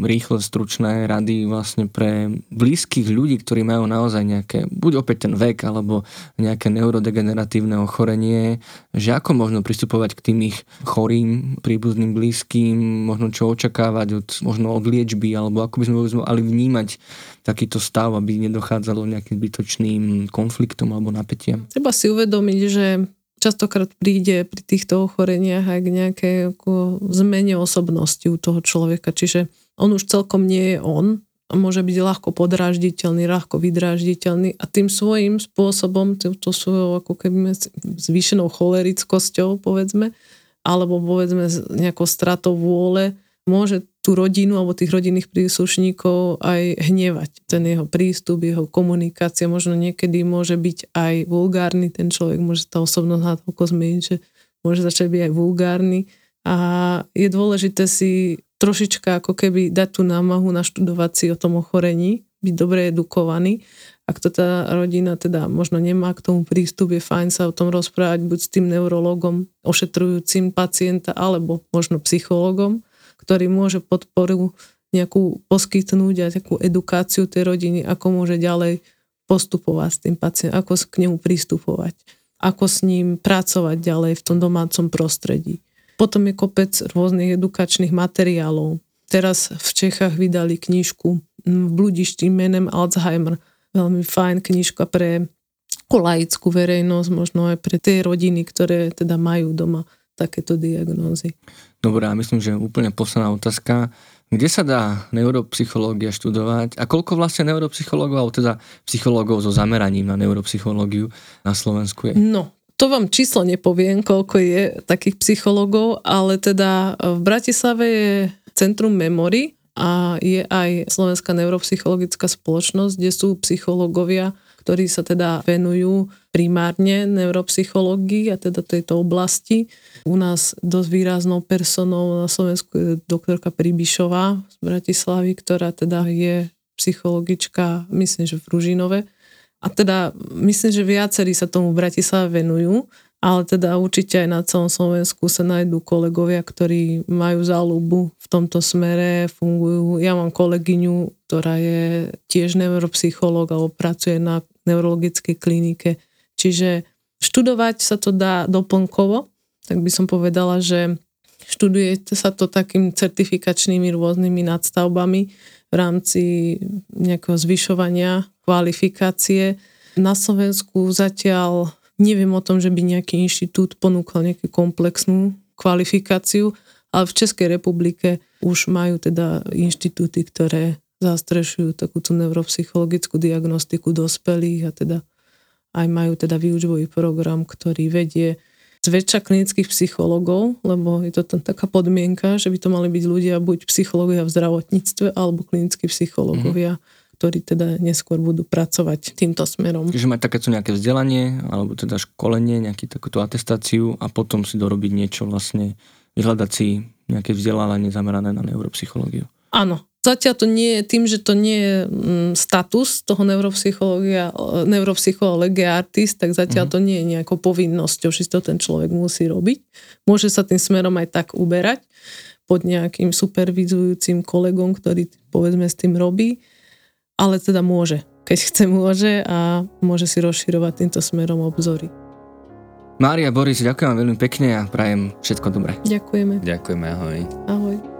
rýchle, stručné rady vlastne pre blízkych ľudí, ktorí majú naozaj nejaké, buď opäť ten vek, alebo nejaké neurodegeneratívne ochorenie, že ako možno pristupovať k tým ich chorým, príbuzným, blízkym, možno čo očakávať od, možno od liečby, alebo ako by sme mali vnímať takýto stav, aby nedochádzalo nejakým zbytočným konfliktom alebo napätiam. Treba si uvedomiť, že častokrát príde pri týchto ochoreniach aj k nejakej ako zmene osobnosti u toho človeka. Čiže on už celkom nie je on a môže byť ľahko podrážditeľný, ľahko vydrážditeľný a tým svojím spôsobom, to svojou ako keby zvýšenou cholerickosťou povedzme, alebo povedzme nejakou stratou vôle, môže tú rodinu alebo tých rodinných príslušníkov aj hnevať. Ten jeho prístup, jeho komunikácia možno niekedy môže byť aj vulgárny, ten človek môže tá osobnosť natoľko zmeniť, že môže začať byť aj vulgárny a je dôležité si trošička ako keby dať tú námahu naštudovať si o tom ochorení, byť dobre edukovaný. Ak to tá rodina teda možno nemá k tomu prístup, je fajn sa o tom rozprávať buď s tým neurologom, ošetrujúcim pacienta, alebo možno psychologom ktorý môže podporu nejakú poskytnúť a takú edukáciu tej rodiny, ako môže ďalej postupovať s tým pacientom, ako k nemu pristupovať, ako s ním pracovať ďalej v tom domácom prostredí. Potom je kopec rôznych edukačných materiálov. Teraz v Čechách vydali knižku v bludišti menem Alzheimer. Veľmi fajn knižka pre laickú verejnosť, možno aj pre tie rodiny, ktoré teda majú doma takéto diagnózy. Dobre, a myslím, že úplne posledná otázka. Kde sa dá neuropsychológia študovať a koľko vlastne neuropsychológov, alebo teda psychológov so zameraním na neuropsychológiu na Slovensku je? No, to vám číslo nepoviem, koľko je takých psychológov, ale teda v Bratislave je Centrum Memory a je aj Slovenská neuropsychologická spoločnosť, kde sú psychológovia, ktorí sa teda venujú primárne neuropsychológii a teda tejto oblasti. U nás dosť výraznou personou na Slovensku je doktorka Pribišová z Bratislavy, ktorá teda je psychologička, myslím, že v Ružinove. A teda myslím, že viacerí sa tomu v Bratislave venujú ale teda určite aj na celom Slovensku sa nájdú kolegovia, ktorí majú záľubu v tomto smere, fungujú. Ja mám kolegyňu, ktorá je tiež neuropsychológ alebo pracuje na neurologickej klinike. Čiže študovať sa to dá doplnkovo, tak by som povedala, že študuje sa to takým certifikačnými rôznymi nadstavbami v rámci nejakého zvyšovania kvalifikácie. Na Slovensku zatiaľ Neviem o tom, že by nejaký inštitút ponúkal nejakú komplexnú kvalifikáciu, ale v Českej republike už majú teda inštitúty, ktoré zastrešujú takúto neuropsychologickú diagnostiku dospelých a teda aj majú teda výučbový program, ktorý vedie zväčša klinických psychologov, lebo je to tam taká podmienka, že by to mali byť ľudia buď psychológovia v zdravotníctve alebo klinickí psychológovia. Mm-hmm ktorí teda neskôr budú pracovať týmto smerom. Čiže mať takéto nejaké vzdelanie, alebo teda školenie, nejakú takúto atestáciu a potom si dorobiť niečo vlastne, vyhľadať si nejaké vzdelávanie zamerané na neuropsychológiu. Áno, Zatiaľ to nie je tým, že to nie je mm, status toho neuropsychológia, neuropsychológia artist, tak zatiaľ mm. to nie je nejakou povinnosťou, že to ten človek musí robiť. Môže sa tým smerom aj tak uberať pod nejakým supervizujúcim kolegom, ktorý povedzme s tým robí ale teda môže. Keď chce, môže a môže si rozširovať týmto smerom obzory. Mária, Boris, ďakujem veľmi pekne a prajem všetko dobré. Ďakujeme. Ďakujeme, ahoj. Ahoj.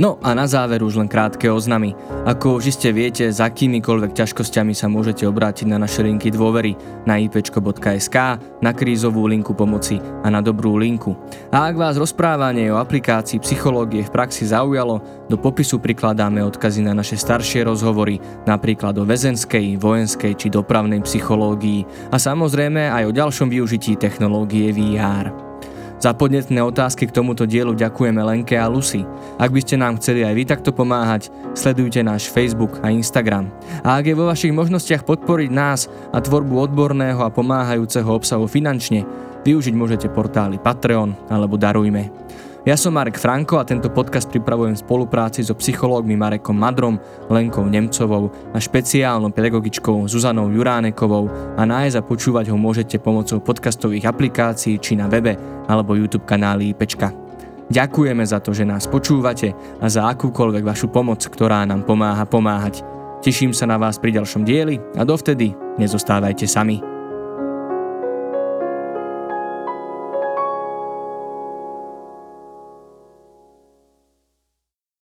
No a na záver už len krátke oznamy. Ako už iste viete, s akýmikoľvek ťažkosťami sa môžete obrátiť na naše linky dôvery na ipčko.sk, na krízovú linku pomoci a na dobrú linku. A ak vás rozprávanie o aplikácii psychológie v praxi zaujalo, do popisu prikladáme odkazy na naše staršie rozhovory, napríklad o väzenskej, vojenskej či dopravnej psychológii a samozrejme aj o ďalšom využití technológie VR. Za podnetné otázky k tomuto dielu ďakujeme Lenke a Lucy. Ak by ste nám chceli aj vy takto pomáhať, sledujte náš Facebook a Instagram. A ak je vo vašich možnostiach podporiť nás a tvorbu odborného a pomáhajúceho obsahu finančne, využiť môžete portály Patreon alebo Darujme. Ja som Marek Franko a tento podcast pripravujem v spolupráci so psychológmi Marekom Madrom, Lenkou Nemcovou a špeciálnou pedagogičkou Zuzanou Juránekovou a nájsť a počúvať ho môžete pomocou podcastových aplikácií či na webe alebo YouTube kanáli IPčka. Ďakujeme za to, že nás počúvate a za akúkoľvek vašu pomoc, ktorá nám pomáha pomáhať. Teším sa na vás pri ďalšom dieli a dovtedy nezostávajte sami.